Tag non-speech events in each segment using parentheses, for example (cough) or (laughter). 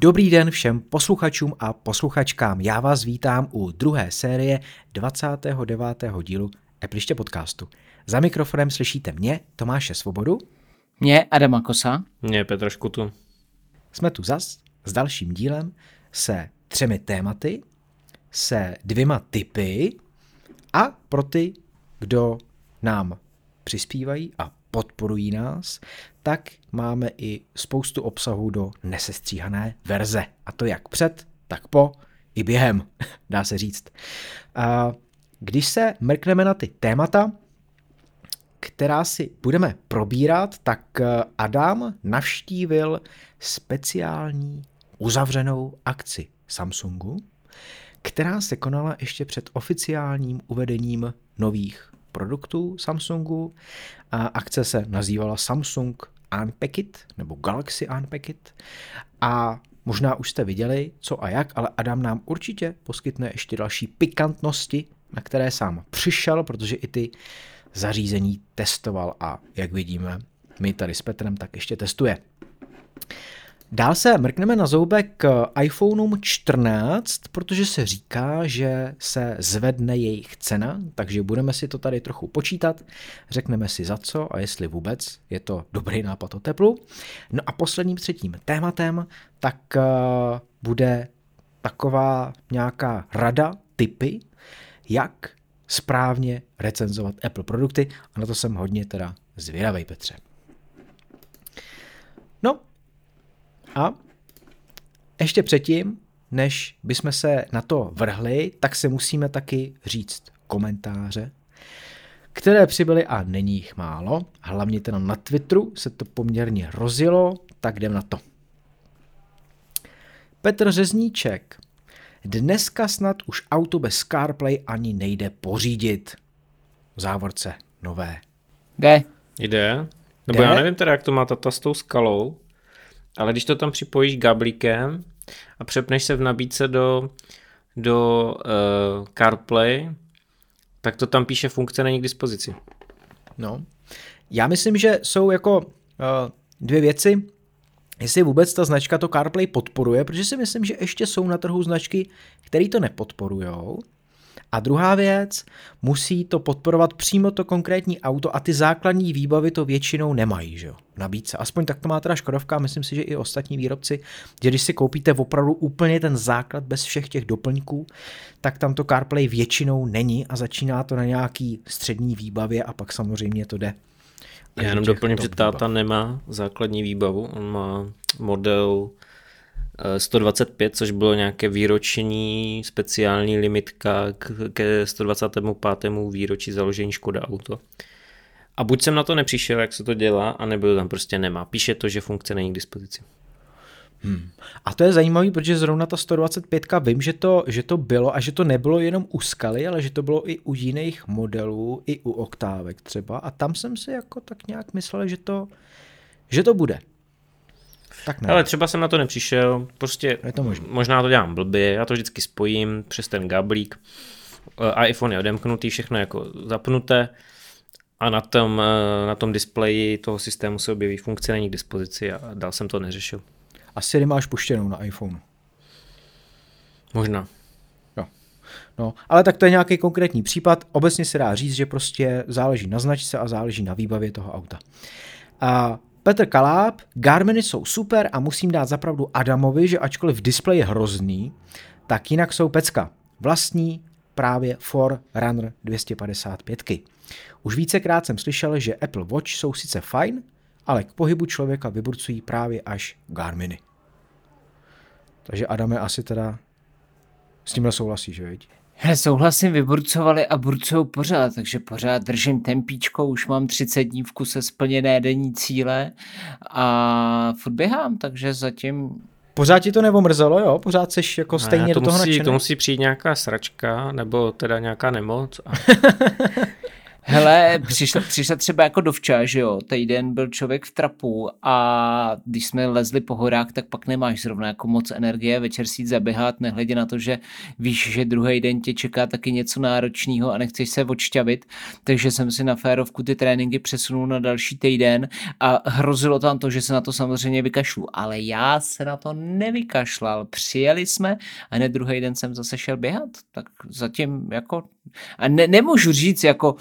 Dobrý den všem posluchačům a posluchačkám. Já vás vítám u druhé série 29. dílu Epliště podcastu. Za mikrofonem slyšíte mě, Tomáše Svobodu. Mě, Adama Kosa. Mě, Petra Škutu. Jsme tu zas s dalším dílem se třemi tématy, se dvěma typy a pro ty, kdo nám přispívají a podporují nás, tak máme i spoustu obsahu do nesestříhané verze. A to jak před, tak po, i během, (laughs) dá se říct. A když se mrkneme na ty témata, která si budeme probírat, tak Adam navštívil speciální uzavřenou akci Samsungu, která se konala ještě před oficiálním uvedením nových produktů Samsungu. A akce se nazývala Samsung Unpacked nebo Galaxy Unpacked a možná už jste viděli, co a jak, ale Adam nám určitě poskytne ještě další pikantnosti, na které sám přišel, protože i ty zařízení testoval a jak vidíme, my tady s Petrem tak ještě testuje. Dál se mrkneme na zoubek k iPhoneům 14, protože se říká, že se zvedne jejich cena, takže budeme si to tady trochu počítat, řekneme si za co a jestli vůbec je to dobrý nápad o teplu. No a posledním třetím tématem tak uh, bude taková nějaká rada, typy, jak správně recenzovat Apple produkty a na to jsem hodně teda zvědavý, Petře. No, a ještě předtím, než bychom se na to vrhli, tak se musíme taky říct komentáře, které přibyly a není jich málo. Hlavně teda na Twitteru se to poměrně rozjelo, tak jdem na to. Petr Řezníček. Dneska snad už auto bez CarPlay ani nejde pořídit. V závorce nové. Jde. Jde? Nebo Jde? já nevím teda, jak to má tata s tou skalou, ale když to tam připojíš gablíkem a přepneš se v nabídce do, do uh, CarPlay, tak to tam píše funkce není k dispozici. No. Já myslím, že jsou jako uh, dvě věci, jestli vůbec ta značka to CarPlay podporuje, protože si myslím, že ještě jsou na trhu značky, které to nepodporujou. A druhá věc, musí to podporovat přímo to konkrétní auto a ty základní výbavy to většinou nemají, že jo, v nabídce. Aspoň tak to má teda Škodovka a myslím si, že i ostatní výrobci, že když si koupíte opravdu úplně ten základ bez všech těch doplňků, tak tam to CarPlay většinou není a začíná to na nějaký střední výbavě a pak samozřejmě to jde. Já jenom doplním, že táta nemá základní výbavu, on má model 125, což bylo nějaké výroční speciální limitka ke 125. výročí založení Škoda Auto. A buď jsem na to nepřišel, jak se to dělá, anebo tam prostě nemá. Píše to, že funkce není k dispozici. A to je zajímavé, protože zrovna ta 125 vím, že to, že to bylo a že to nebylo jenom u skaly, ale že to bylo i u jiných modelů, i u oktávek třeba. A tam jsem si jako tak nějak myslel, že to, že to bude. Tak ne. Ale třeba jsem na to nepřišel, prostě Je to možné. možná to dělám blbě, já to vždycky spojím přes ten gablík, Eh, iPhone je odemknutý, všechno jako zapnuté a na tom, eh, na tom displeji toho systému se objeví funkce, není k dispozici a dál jsem to neřešil. A Siri máš puštěnou na iPhone. Možná. Jo. No, ale tak to je nějaký konkrétní případ. Obecně se dá říct, že prostě záleží na značce a záleží na výbavě toho auta. A Petr Kaláb, Garminy jsou super a musím dát zapravdu Adamovi, že ačkoliv displej je hrozný, tak jinak jsou pecka. Vlastní právě Forerunner 255. Už vícekrát jsem slyšel, že Apple Watch jsou sice fajn, ale k pohybu člověka vyburcují právě až Garminy. Takže Adame asi teda s tímhle souhlasíš, že viď? Hele, souhlasím, vyburcovali a burcujou pořád, takže pořád držím tempíčko, už mám 30 dní v kuse splněné denní cíle a furt běhám, takže zatím Pořád ti to neomrzelo, jo? Pořád seš jako stejně Ne, to do toho musí, nadšený? to musí přijít nějaká sračka, nebo teda nějaká nemoc. A (laughs) Hele, přišla, přišla třeba jako dovča, že jo, týden byl člověk v trapu a když jsme lezli po horách, tak pak nemáš zrovna jako moc energie večer si jít zaběhat, nehledě na to, že víš, že druhý den tě čeká taky něco náročného a nechceš se odšťavit, takže jsem si na férovku ty tréninky přesunul na další týden a hrozilo tam to, že se na to samozřejmě vykašlu, ale já se na to nevykašlal. Přijeli jsme a hned druhý den jsem zase šel běhat, tak zatím jako a ne, nemůžu říct jako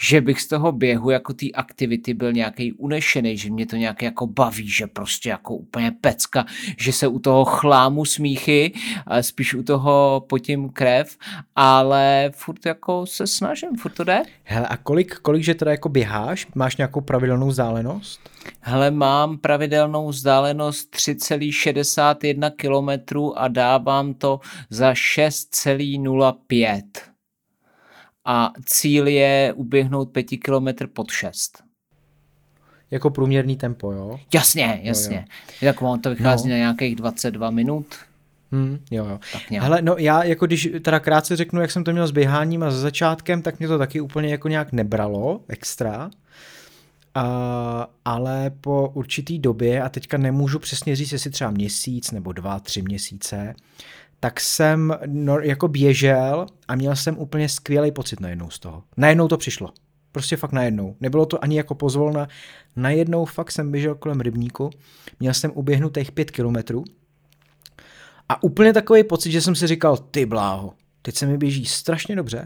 že bych z toho běhu jako té aktivity byl nějaký unešený, že mě to nějak jako baví, že prostě jako úplně pecka, že se u toho chlámu smíchy, spíš u toho potím krev, ale furt jako se snažím, furt to jde. Hele, a kolik, kolik že teda jako běháš? Máš nějakou pravidelnou vzdálenost? Hele, mám pravidelnou vzdálenost 3,61 km a dávám to za 6,05 a cíl je uběhnout 5 km pod 6. Jako průměrný tempo, jo? Jasně, jasně. Jo, jo. Tak on to vychází no. na nějakých 22 minut. Hmm, jo, jo. Tak nějak. Hele, no já jako když teda krátce řeknu, jak jsem to měl s běháním a s začátkem, tak mě to taky úplně jako nějak nebralo extra. Uh, ale po určitý době, a teďka nemůžu přesně říct, jestli třeba měsíc nebo dva, tři měsíce, tak jsem no, jako běžel a měl jsem úplně skvělý pocit najednou z toho. Najednou to přišlo. Prostě fakt najednou. Nebylo to ani jako pozvolna. Najednou fakt jsem běžel kolem rybníku, měl jsem uběhnutých pět kilometrů a úplně takový pocit, že jsem si říkal, ty bláho, teď se mi běží strašně dobře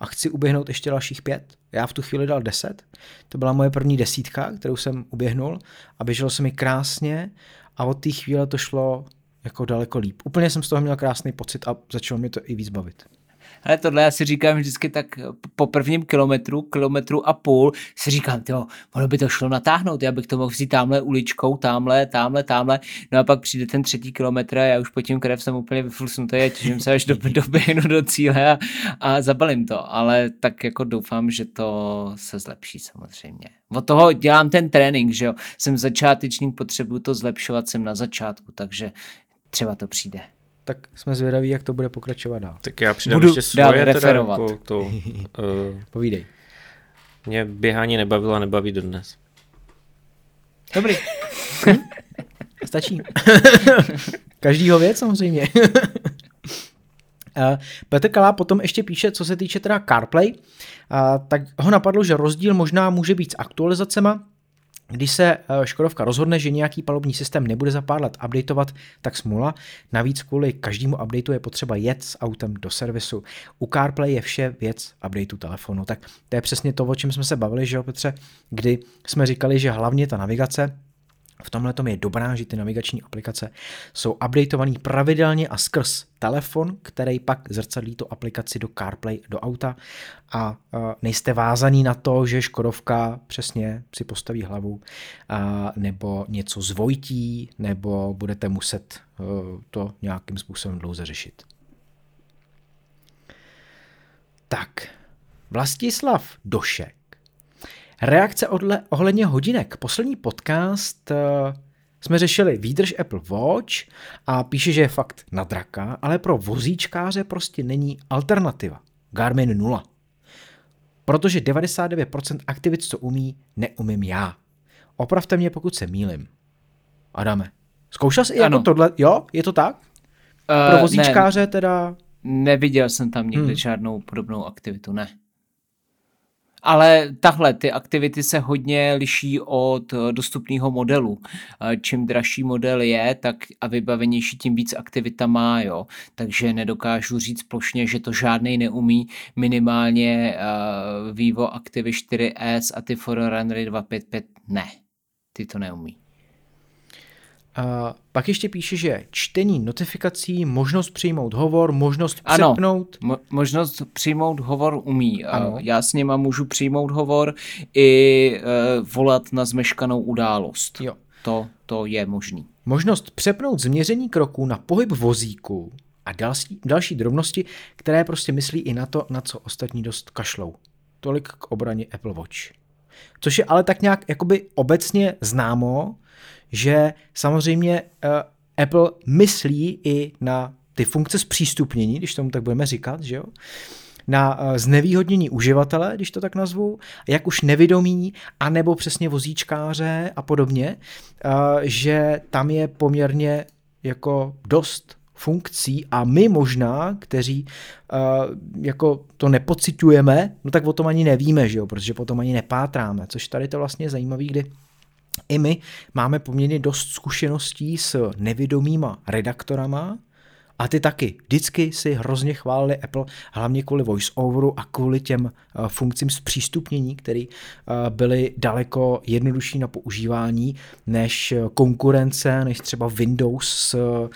a chci uběhnout ještě dalších pět. Já v tu chvíli dal deset. To byla moje první desítka, kterou jsem uběhnul a běželo se mi krásně a od té chvíle to šlo jako daleko líp. Úplně jsem z toho měl krásný pocit a začalo mě to i víc bavit. Ale tohle já si říkám vždycky tak po prvním kilometru, kilometru a půl, si říkám, jo, ono by to šlo natáhnout, já bych to mohl vzít tamhle uličkou, tamhle, tamhle, tamhle, no a pak přijde ten třetí kilometr a já už po tím krev jsem úplně vyflusnutý a těším se, až do, doběhnu do cíle a, a zabalím to, ale tak jako doufám, že to se zlepší samozřejmě. Od toho dělám ten trénink, že jo, jsem začátečník, potřebuju to zlepšovat, jsem na začátku, takže třeba to přijde. Tak jsme zvědaví, jak to bude pokračovat dál. Tak já přidám Budu ještě svoje teda jako to, uh, (laughs) Povídej. Mě běhání nebavilo a nebaví dodnes. Dobrý. (laughs) Stačí. Každýho věc samozřejmě. (laughs) Petr Kalá potom ještě píše, co se týče teda CarPlay, tak ho napadlo, že rozdíl možná může být s aktualizacema, když se eh, Škodovka rozhodne, že nějaký palubní systém nebude za pár let updateovat, tak smula. Navíc kvůli každému updateu je potřeba jet s autem do servisu. U CarPlay je vše věc updateu telefonu. Tak to je přesně to, o čem jsme se bavili, že jo, Petře, kdy jsme říkali, že hlavně ta navigace v tomhle tom je dobrá, že ty navigační aplikace jsou updateované pravidelně a skrz telefon, který pak zrcadlí tu aplikaci do CarPlay, do auta. A nejste vázaný na to, že Škodovka přesně si postaví hlavu a, nebo něco zvojtí, nebo budete muset e, to nějakým způsobem dlouze řešit. Tak, Vlastislav Došek Reakce odle, ohledně hodinek. Poslední podcast uh, jsme řešili výdrž Apple Watch a píše, že je fakt na draka, ale pro vozíčkáře prostě není alternativa. Garmin 0. Protože 99% aktivit, co umí, neumím já. Opravte mě, pokud se mýlim. Adame, zkoušel jsi i jako tohle? Jo, je to tak? Uh, pro vozíčkáře ne, teda? Neviděl jsem tam nikdy hmm. žádnou podobnou aktivitu, ne. Ale tahle, ty aktivity se hodně liší od eh, dostupného modelu. Eh, čím dražší model je, tak a vybavenější, tím víc aktivita má, jo. Takže nedokážu říct plošně, že to žádný neumí, minimálně uh, Vivo Active 4S a ty Forerunnery 255 ne, ty to neumí. A pak ještě píše, že čtení notifikací, možnost přijmout hovor, možnost přepnout. Ano, mo- možnost přijmout hovor umí. Ano. Já s něma můžu přijmout hovor i uh, volat na zmeškanou událost. Jo. To, to je možný. Možnost přepnout změření kroků na pohyb vozíku a další, další drobnosti, které prostě myslí i na to, na co ostatní dost kašlou. Tolik k obraně Apple Watch. Což je ale tak nějak jakoby obecně známo, že samozřejmě uh, Apple myslí i na ty funkce zpřístupnění, když tomu tak budeme říkat, že jo? na uh, znevýhodnění uživatele, když to tak nazvu, jak už nevědomí, anebo přesně vozíčkáře a podobně, uh, že tam je poměrně jako dost funkcí a my možná, kteří uh, jako to nepocitujeme, no tak o tom ani nevíme, že jo, protože potom ani nepátráme, což tady to vlastně je zajímavé, kdy i my máme poměrně dost zkušeností s nevědomýma redaktorama, a ty taky. Vždycky si hrozně chválili Apple, hlavně kvůli voiceoveru a kvůli těm uh, funkcím zpřístupnění, které uh, byly daleko jednodušší na používání než konkurence, než třeba Windows s uh,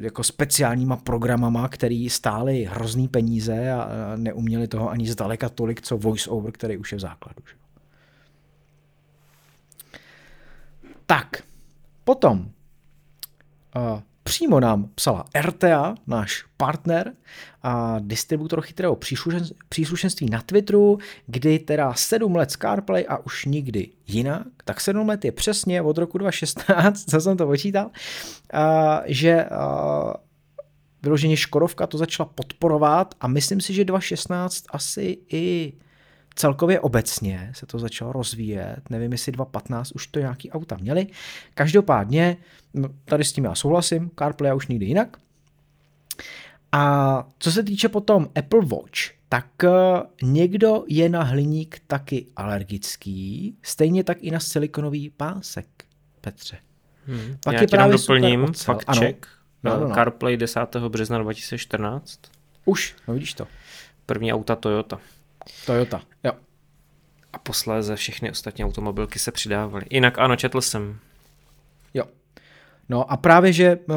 jako speciálníma programama, který stály hrozný peníze a neuměli toho ani zdaleka tolik, co voiceover, který už je v základu. Že? Tak, potom uh, přímo nám psala RTA, náš partner a distributor chytrého příslušenství na Twitteru, kdy teda 7 let z CarPlay a už nikdy jinak, tak 7 let je přesně od roku 2016, (laughs) co jsem to počítal, uh, že uh, vyloženě Škodovka to začala podporovat a myslím si, že 2016 asi i celkově obecně se to začalo rozvíjet, nevím, jestli 2015 už to nějaký auta měli. Každopádně, no, tady s tím já souhlasím, CarPlay už nikdy jinak. A co se týče potom Apple Watch, tak eh, někdo je na hliník taky alergický, stejně tak i na silikonový pásek, Petře. Hmm. Pak Já je právě doplním, fakt check. No, no, no. CarPlay 10. března 2014. Už, no vidíš to. První auta Toyota. Toyota, jo. A posléze všechny ostatní automobilky se přidávaly. Jinak ano, četl jsem. Jo. No a právě, že uh,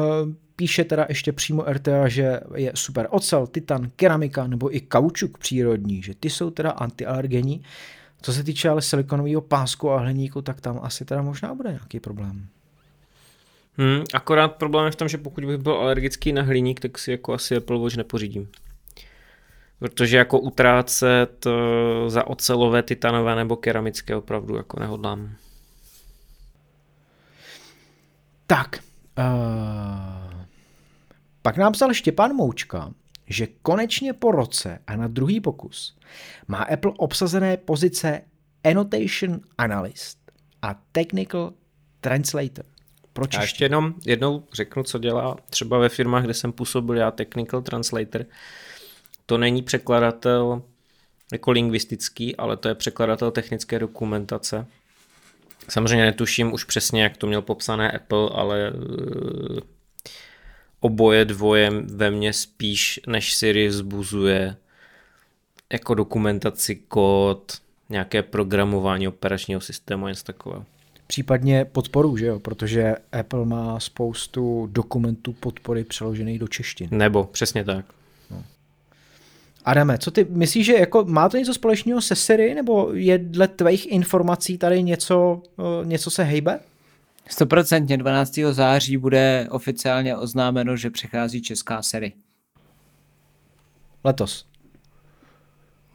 píše teda ještě přímo RTA, že je super ocel, titan, keramika nebo i kaučuk přírodní, že ty jsou teda antialergenní. Co se týče ale silikonového pásku a hliníku, tak tam asi teda možná bude nějaký problém. Hmm, akorát problém je v tom, že pokud bych byl alergický na hliník, tak si jako asi Apple Watch nepořídím. Protože jako utrácet za ocelové, titanové nebo keramické opravdu jako nehodlám. Tak. Uh, pak nám psal Štěpán Moučka, že konečně po roce a na druhý pokus má Apple obsazené pozice Annotation Analyst a Technical Translator. Proč Já ještě jenom jednou řeknu, co dělá třeba ve firmách, kde jsem působil já Technical Translator to není překladatel jako lingvistický, ale to je překladatel technické dokumentace. Samozřejmě netuším už přesně, jak to měl popsané Apple, ale uh, oboje dvoje ve mně spíš než Siri vzbuzuje jako dokumentaci kód, nějaké programování operačního systému, něco takového. Případně podporu, že jo? Protože Apple má spoustu dokumentů podpory přeložených do češtiny. Nebo, přesně tak. Adame, co ty myslíš, že jako má to něco společného se Siri, nebo je dle tvých informací tady něco, něco se hejbe? 100% 12. září bude oficiálně oznámeno, že přichází česká Siri. Letos.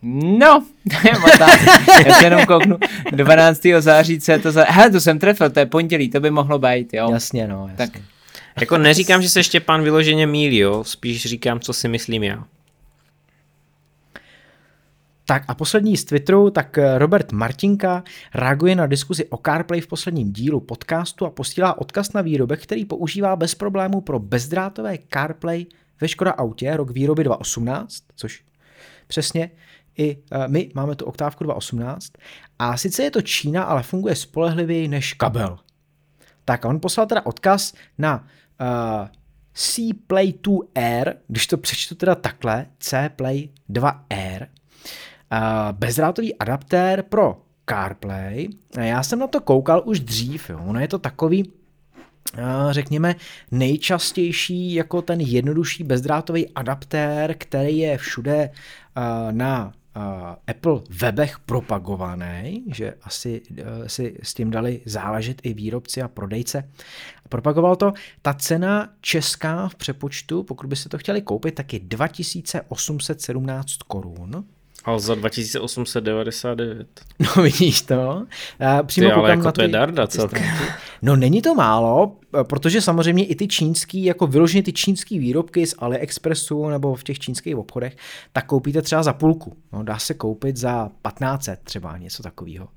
No, (laughs) to je Já se jenom kouknu. 12. září, co je to za... Hele, to jsem trefil, to je pondělí, to by mohlo být, jo. Jasně, no, jasně. Tak. Jako neříkám, že se ještě pan vyloženě mílí, jo. Spíš říkám, co si myslím já. Tak a poslední z Twitteru, tak eh, Robert Martinka reaguje na diskuzi o CarPlay v posledním dílu podcastu a posílá odkaz na výrobek, který používá bez problému pro bezdrátové CarPlay ve Škoda Autě rok výroby 2018, což přesně i uh, my máme tu oktávku 2.18 a sice je to Čína, ale funguje spolehlivěji než kabel. Tak a on poslal teda odkaz na uh, C Play 2R, když to přečtu teda takhle, C Play 2R, bezdrátový adaptér pro CarPlay. Já jsem na to koukal už dřív, jo. ono je to takový, řekněme, nejčastější jako ten jednodušší bezdrátový adaptér, který je všude na Apple webech propagovaný, že asi si s tím dali záležet i výrobci a prodejce. Propagoval to. Ta cena česká v přepočtu, pokud byste to chtěli koupit, tak je 2817 korun. Alza 2899. (laughs) No vidíš to. Já přímo Ty, ale jako na to je darda celkem. No není to málo, protože samozřejmě i ty čínský, jako vyloženě ty čínský výrobky z AliExpressu nebo v těch čínských obchodech, tak koupíte třeba za půlku. No, dá se koupit za 1500 třeba něco takového.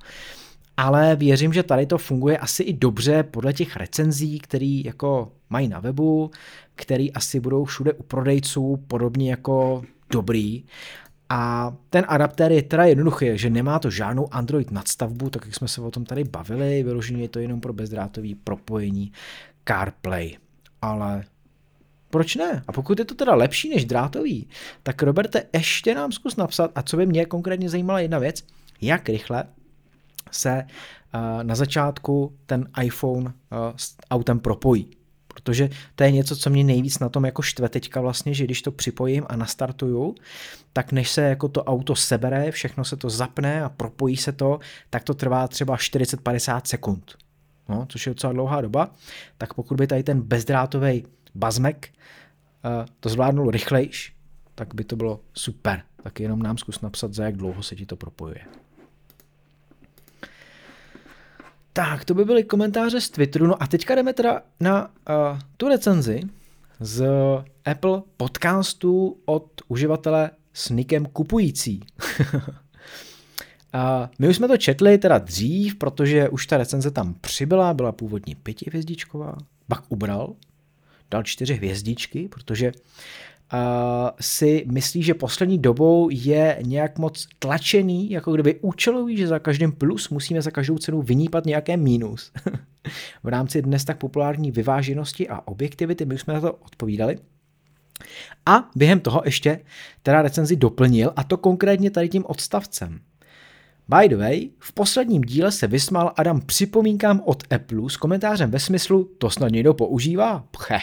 Ale věřím, že tady to funguje asi i dobře podle těch recenzí, který jako mají na webu, který asi budou všude u prodejců podobně jako dobrý. A ten adaptér je teda jednoduchý, že nemá to žádnou Android nadstavbu, tak jak jsme se o tom tady bavili, vyloženě je to jenom pro bezdrátový propojení CarPlay. Ale proč ne? A pokud je to teda lepší než drátový, tak Roberte, ještě nám zkus napsat, a co by mě konkrétně zajímala jedna věc, jak rychle se uh, na začátku ten iPhone uh, s autem propojí. Protože to je něco, co mě nejvíc na tom jako štve teďka vlastně, že když to připojím a nastartuju, tak než se jako to auto sebere, všechno se to zapne a propojí se to, tak to trvá třeba 40-50 sekund. No, což je docela dlouhá doba. Tak pokud by tady ten bezdrátový bazmek uh, to zvládnul rychlejš, tak by to bylo super. Tak jenom nám zkus napsat, za jak dlouho se ti to propojuje. Tak, to by byly komentáře z Twitteru. No a teďka jdeme teda na uh, tu recenzi z Apple podcastu od uživatele s nikem kupující. A (laughs) my už jsme to četli teda dřív, protože už ta recenze tam přibyla, byla původně pětihvězdičková, pak ubral, dal čtyři hvězdičky, protože si myslí, že poslední dobou je nějak moc tlačený, jako kdyby účelový, že za každým plus musíme za každou cenu vynípat nějaké mínus. (laughs) v rámci dnes tak populární vyváženosti a objektivity, my už jsme na to odpovídali. A během toho ještě teda recenzi doplnil, a to konkrétně tady tím odstavcem. By the way, v posledním díle se vysmál Adam připomínkám od Apple s komentářem ve smyslu, to snad někdo používá? Pche.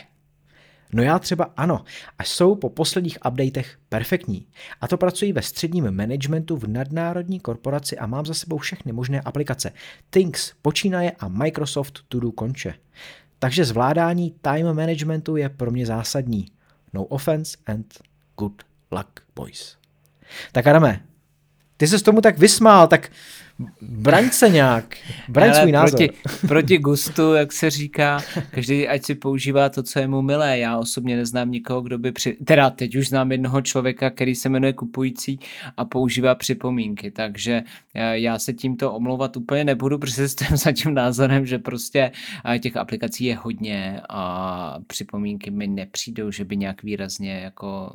No já třeba ano, a jsou po posledních updatech perfektní. A to pracuji ve středním managementu v nadnárodní korporaci a mám za sebou všechny možné aplikace. Things počínaje a Microsoft To Do konče. Takže zvládání time managementu je pro mě zásadní. No offense and good luck, boys. Tak Adame, ty se s tomu tak vysmál, tak braň se nějak, braň Hele, svůj názor. Proti, proti gustu, jak se říká, každý ať si používá to, co je mu milé. Já osobně neznám nikoho, kdo by při... Teda teď už znám jednoho člověka, který se jmenuje kupující a používá připomínky, takže eh, já se tímto omlouvat úplně nebudu, protože (laughs) jsem za tím názorem, že prostě eh, těch aplikací je hodně a připomínky mi nepřijdou, že by nějak výrazně jako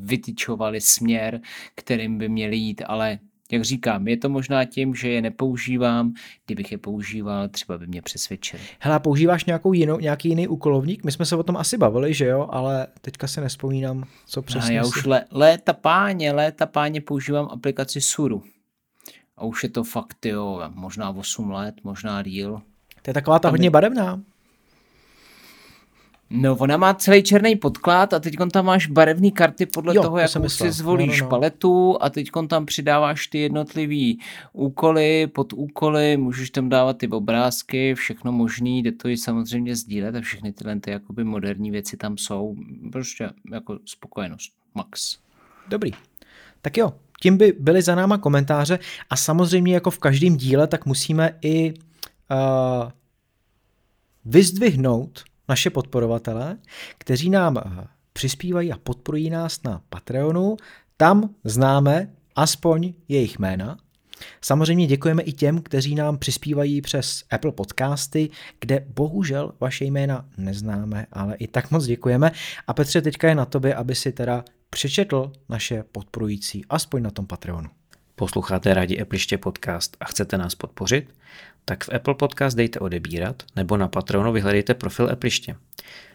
vytyčovali směr, kterým by měli jít, ale jak říkám, je to možná tím, že je nepoužívám, kdybych je používal, třeba by mě přesvědčili. Hele, a používáš nějakou jinou, nějaký jiný úkolovník? My jsme se o tom asi bavili, že jo, ale teďka si nespomínám, co A přesně já si... už lé, léta páně, léta páně používám aplikaci Suru. A už je to fakt, jo, možná 8 let, možná díl. To je taková ta hodně barevná. No, ona má celý černý podklad a teď tam máš barevné karty podle Jo, toho, to jak si zvolíš No, no, no. paletu a teď tam přidáváš ty jednotlivý úkoly, pod úkoly, můžeš tam dávat ty obrázky, všechno možný, jde to i samozřejmě sdílet a všechny tyhle ty jakoby moderní věci tam jsou. Prostě jako spokojenost, max. Dobrý. Tak jo, tím by byly za náma komentáře a samozřejmě jako v každém díle, tak musíme i uh, vyzdvihnout naše podporovatele, kteří nám uh, přispívají a podporují nás na Patreonu. Tam známe aspoň jejich jména. Samozřejmě děkujeme i těm, kteří nám přispívají přes Apple Podcasty, kde bohužel vaše jména neznáme, ale i tak moc děkujeme. A Petře, teďka je na tobě, aby si teda přečetl naše podporující, aspoň na tom Patreonu. Posloucháte rádi Appliště podcast a chcete nás podpořit? Tak v Apple Podcast dejte odebírat nebo na Patreonu vyhledejte profil Appliště.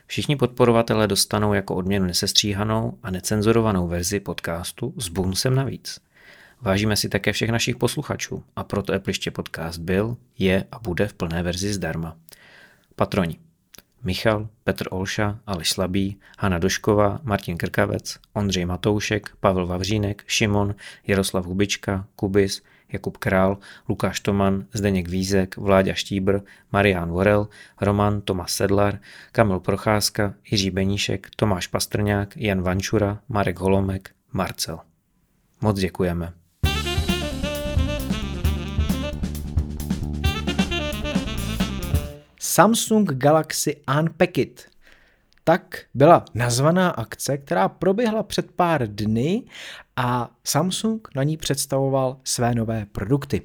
Všichni podporovatelé dostanou jako odměnu nesestříhanou a necenzurovanou verzi podcastu s bonusem navíc. Vážíme si také všech našich posluchačů a proto Appliště podcast byl, je a bude v plné verzi zdarma. Patroni. Michal, Petr Olša, Aleš Slabý, Hana Došková, Martin Krkavec, Ondřej Matoušek, Pavel Vavřínek, Šimon, Jaroslav Hubička, Kubis, Jakub Král, Lukáš Toman, Zdeněk Vízek, Vláďa Štíbr, Marián Vorel, Roman Tomas Sedlar, Kamil Procházka, Jiří Beníšek, Tomáš Pastrňák, Jan Vančura, Marek Holomek, Marcel. Moc děkujeme. Samsung Galaxy Unpacked. Tak byla nazvaná akce, která proběhla před pár dny a Samsung na ní představoval své nové produkty.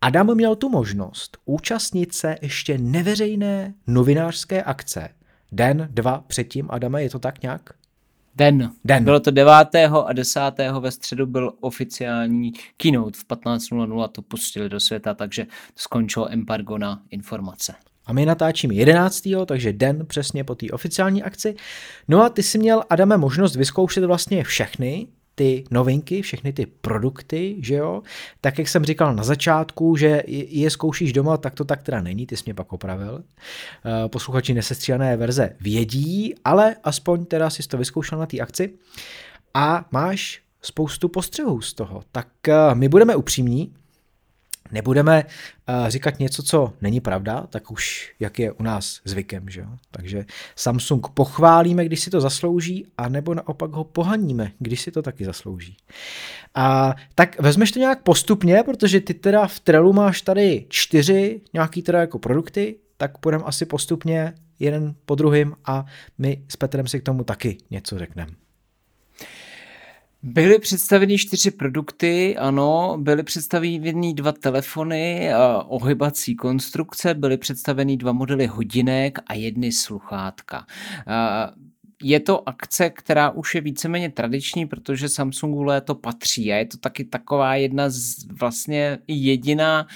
Adam měl tu možnost účastnit se ještě neveřejné novinářské akce. Den, dva předtím, Adame, je to tak nějak? Den. Den. Bylo to 9. a 10. ve středu byl oficiální keynote v 15.00 to pustili do světa, takže skončilo embargo na informace. A my natáčíme 11. takže den přesně po té oficiální akci. No a ty si měl, Adame, možnost vyzkoušet vlastně všechny ty novinky, všechny ty produkty, že jo? Tak jak jsem říkal na začátku, že je zkoušíš doma, tak to tak teda není, ty jsi mě pak opravil. Eh, posluchači nesestříhané verze vědí, ale aspoň teda jsi to vyzkoušel na té akci a máš spoustu postřehů z toho. Tak eh, my budeme upřímní, nebudeme uh, říkat něco, co není pravda, tak už jak je u nás zvykem. Že jo? Takže Samsung pochválíme, když si to zaslouží, a nebo naopak ho pohaníme, když si to taky zaslouží. A tak vezmeš to nějak postupně, protože ty teda v Trelu máš tady čtyři nějaký teda jako produkty, tak půjdeme asi postupně jeden po druhým a my s Petrem si k tomu taky něco řekneme. Byly představeny čtyři produkty, ano, byly představeny dva telefony, ohybací konstrukce, byly představeny dva modely hodinek a jedny sluchátka je to akce, která už je víceméně tradiční, protože Samsungu léto patří a je to taky taková jedna z vlastně jediná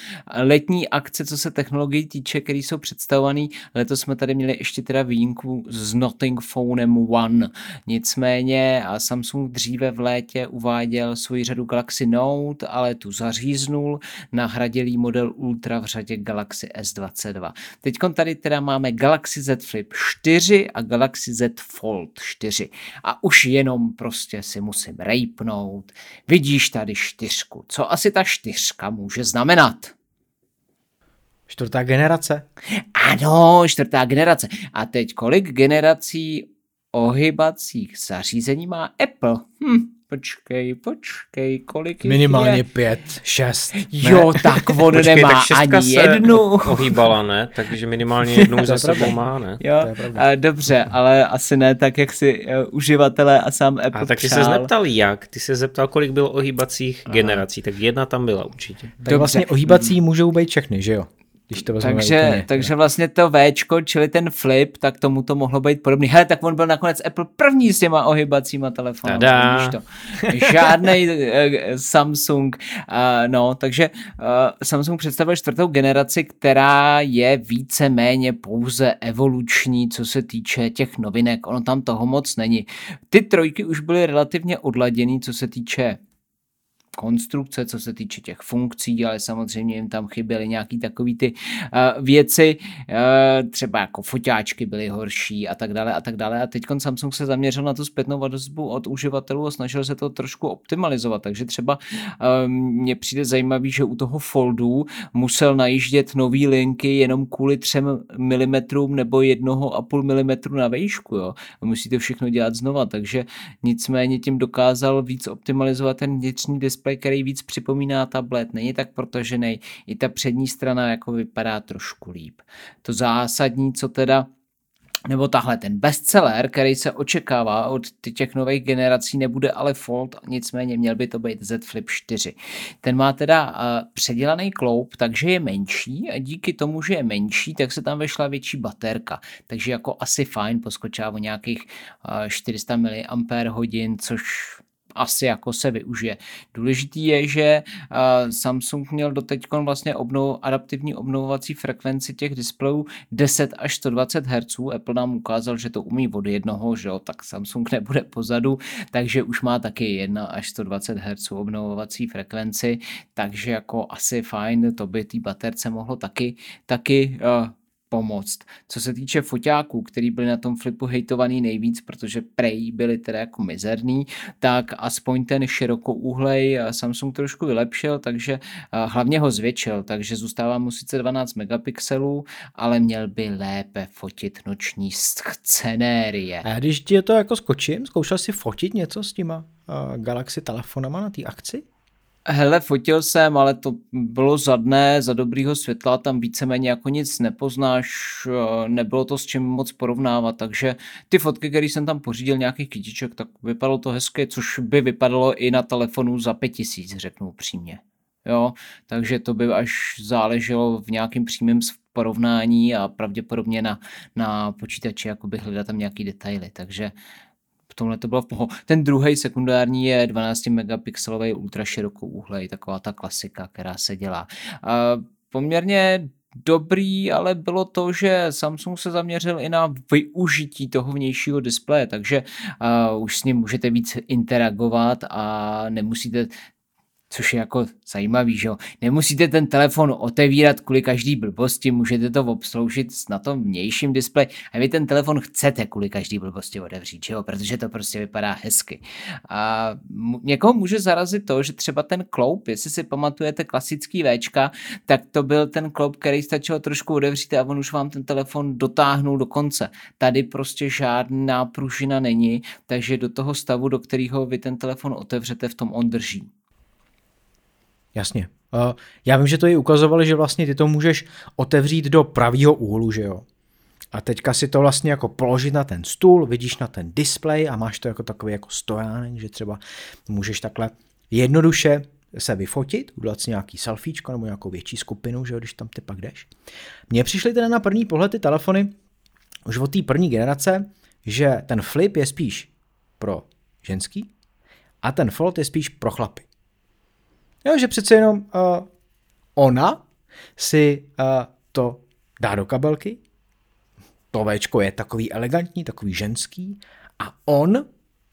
letní akce, co se technologií týče, které jsou představované. Letos jsme tady měli ještě teda výjimku s Nothing Phonem One. Nicméně a Samsung dříve v létě uváděl svoji řadu Galaxy Note, ale tu zaříznul, nahradil jí model Ultra v řadě Galaxy S22. Teď tady teda máme Galaxy Z Flip 4 a Galaxy Z Fold Fold 4 a už jenom prostě si musím rejpnout. Vidíš tady čtyřku. Co asi ta čtyřka může znamenat? Čtvrtá generace. Ano, čtvrtá generace. A teď kolik generací ohybacích zařízení má Apple? Hm, počkej, počkej, kolik Minimálně je? pět, šest. Jo, ne? tak (laughs) on počkej, nemá tak ani jednu. ohýbala, ne? Takže minimálně jednu (laughs) za sebou má, ne? Jo, a dobře, ale asi ne tak, jak si uh, uživatelé a sám Apple A tak ty se zeptal jak? Ty se zeptal, kolik bylo ohýbacích Aha. generací, tak jedna tam byla určitě. Tak dobře. vlastně ohýbací můžou být všechny, že jo? Když to takže, úplně, takže vlastně to Včko, čili ten flip, tak tomu to mohlo být podobný. Hele, tak on byl nakonec Apple první s těma ohybacíma telefony. To. Žádný uh, Samsung. Uh, no, takže uh, Samsung představil čtvrtou generaci, která je více méně pouze evoluční, co se týče těch novinek. Ono tam toho moc není. Ty trojky už byly relativně odladěný, co se týče konstrukce, co se týče těch funkcí, ale samozřejmě jim tam chyběly nějaký takový ty uh, věci, uh, třeba jako foťáčky byly horší a tak dále a tak dále. A teď Samsung se zaměřil na tu zpětnou vazbu od uživatelů a snažil se to trošku optimalizovat. Takže třeba uh, mně přijde zajímavý, že u toho foldu musel najíždět nový linky jenom kvůli 3 mm nebo 1,5 mm na výšku. Jo. A musíte všechno dělat znova, takže nicméně tím dokázal víc optimalizovat ten vnitřní display displej, který víc připomíná tablet, není tak protažený, i ta přední strana jako vypadá trošku líp. To zásadní, co teda nebo tahle ten bestseller, který se očekává od těch nových generací, nebude ale Fold, nicméně měl by to být Z Flip 4. Ten má teda uh, předělaný kloup, takže je menší a díky tomu, že je menší, tak se tam vešla větší baterka. Takže jako asi fajn, poskočá o nějakých uh, 400 mAh, což asi jako se využije. Důležitý je, že Samsung měl doteď vlastně obnov, adaptivní obnovovací frekvenci těch displejů 10 až 120 Hz. Apple nám ukázal, že to umí od jednoho, že jo, tak Samsung (laughs) nebude pozadu, takže už má taky 1 až 120 Hz obnovovací frekvenci, takže jako asi fajn, to by té baterce mohlo taky, taky uh, pomoct. Co se týče foťáků, který byli na tom flipu hejtovaný nejvíc, protože prej byli teda jako mizerný, tak aspoň ten širokouhlej Samsung trošku vylepšil, takže hlavně ho zvětšil, takže zůstává mu sice 12 megapixelů, ale měl by lépe fotit noční scenérie. A když ti to jako skočím, zkoušel si fotit něco s těma Galaxy telefonama na té akci? Hele, fotil jsem, ale to bylo za dne, za dobrýho světla, tam víceméně jako nic nepoznáš, eh, nebylo to s čím moc porovnávat, takže ty fotky, které jsem tam pořídil, nějakých kytiček, tak vypadalo to hezky, což by vypadalo i na telefonu za pět tisíc, řeknu upřímně. Jo, takže to by až záleželo v nějakém přímém porovnání a pravděpodobně na, na počítači jakoby hledat tam nějaký detaily, takže tomhle to bylo v poho. Ten druhý sekundární je 12 megapixelový ultraširokouhlej, taková ta klasika, která se dělá. A poměrně dobrý, ale bylo to, že Samsung se zaměřil i na využití toho vnějšího displeje, takže uh, už s ním můžete víc interagovat a nemusíte což je jako zajímavý, že jo. Nemusíte ten telefon otevírat kvůli každý blbosti, můžete to obsloužit na tom vnějším displeji a vy ten telefon chcete kvůli každý blbosti otevřít, že jo, protože to prostě vypadá hezky. A někoho může zarazit to, že třeba ten kloup, jestli si pamatujete klasický Včka, tak to byl ten kloup, který stačilo trošku otevřít a on už vám ten telefon dotáhnul do konce. Tady prostě žádná pružina není, takže do toho stavu, do kterého vy ten telefon otevřete, v tom on drží. Jasně. Uh, já vím, že to i ukazovali, že vlastně ty to můžeš otevřít do pravýho úhlu, že jo. A teďka si to vlastně jako položit na ten stůl, vidíš na ten displej a máš to jako takový jako stojánek, že třeba můžeš takhle jednoduše se vyfotit, udělat si nějaký selfiečko nebo nějakou větší skupinu, že jo, když tam ty pak jdeš. Mně přišly teda na první pohled ty telefony už od té první generace, že ten flip je spíš pro ženský a ten fold je spíš pro chlapy. Jo, že přece jenom uh, ona si uh, to dá do kabelky, to Včko je takový elegantní, takový ženský a on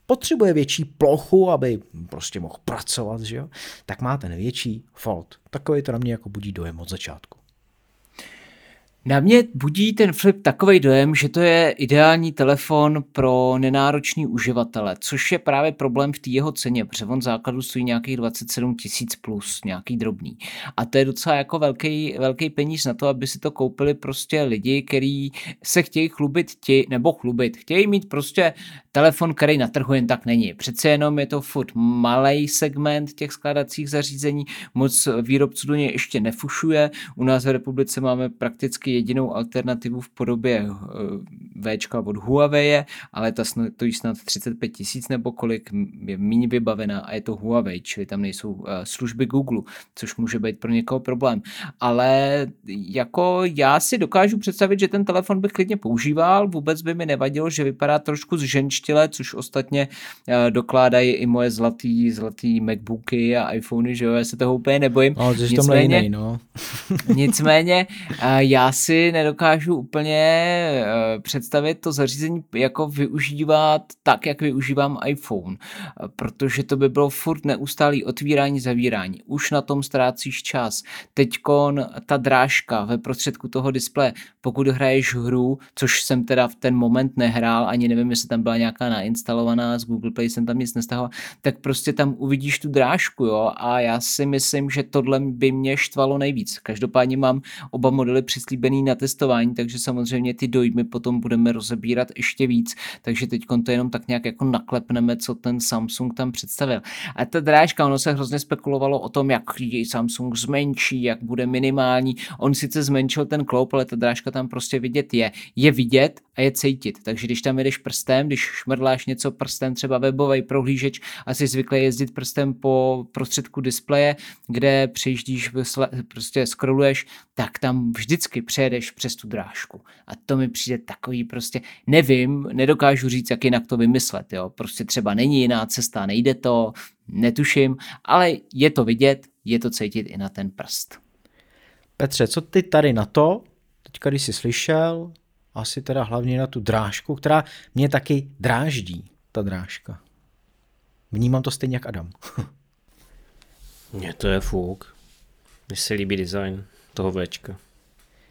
potřebuje větší plochu, aby prostě mohl pracovat, že jo? tak má ten větší fold. Takový to na mě jako budí dojem od začátku. Na mě budí ten flip takový dojem, že to je ideální telefon pro nenáročný uživatele, což je právě problém v té jeho ceně, protože on základu stojí nějakých 27 tisíc plus, nějaký drobný. A to je docela jako velký, velký peníz na to, aby si to koupili prostě lidi, kteří se chtějí chlubit ti, nebo chlubit, chtějí mít prostě telefon, který na trhu jen tak není. Přece jenom je to furt malý segment těch skladacích zařízení, moc výrobců do něj ještě nefušuje. U nás v republice máme prakticky jedinou alternativu v podobě eh, Včka od Huawei, ale ta stojí snad 35 tisíc nebo kolik, je méně vybavená a je to Huawei, čili tam nejsou eh, služby Google, což může být pro někoho problém. Ale jako já si dokážu představit, že ten telefon bych klidně používal, vůbec by mi nevadilo, že vypadá trošku zženštile, což ostatně eh, dokládají i moje zlatý, zlatý Macbooky a iPhony, že jo, já se toho úplně nebojím. No, nicméně, jiný, no. (laughs) (laughs) nicméně já si nedokážu úplně uh, představit to zařízení jako využívat tak, jak využívám iPhone, protože to by bylo furt neustálý otvírání, zavírání. Už na tom ztrácíš čas. Teďkon ta drážka ve prostředku toho displeje, pokud hraješ hru, což jsem teda v ten moment nehrál, ani nevím, jestli tam byla nějaká nainstalovaná, z Google Play jsem tam nic nestahoval, tak prostě tam uvidíš tu drážku, jo, a já si myslím, že tohle by mě štvalo nejvíc. Každopádně mám oba modely přislíbený na testování, takže samozřejmě ty dojmy potom budeme rozebírat ještě víc, takže teď to jenom tak nějak jako naklepneme, co ten Samsung tam představil. A ta drážka, ono se hrozně spekulovalo o tom, jak ji Samsung zmenší, jak bude minimální. On sice zmenšil ten kloup, ale ta drážka tam prostě vidět je. Je vidět a je cítit. Takže když tam jedeš prstem, když šmrdláš něco prstem, třeba webový prohlížeč a jsi zvyklý jezdit prstem po prostředku displeje, kde přejíždíš, prostě scrolluješ, tak tam vždycky přejedeš přes tu drážku. A to mi přijde takový prostě, nevím, nedokážu říct, jak jinak to vymyslet, jo. Prostě třeba není jiná cesta, nejde to, netuším, ale je to vidět, je to cítit i na ten prst. Petře, co ty tady na to, teďka když jsi slyšel, asi teda hlavně na tu drážku, která mě taky dráždí, ta drážka. Vnímám to stejně jak Adam. (laughs) Mně to je fuk. Mně se líbí design toho Včka.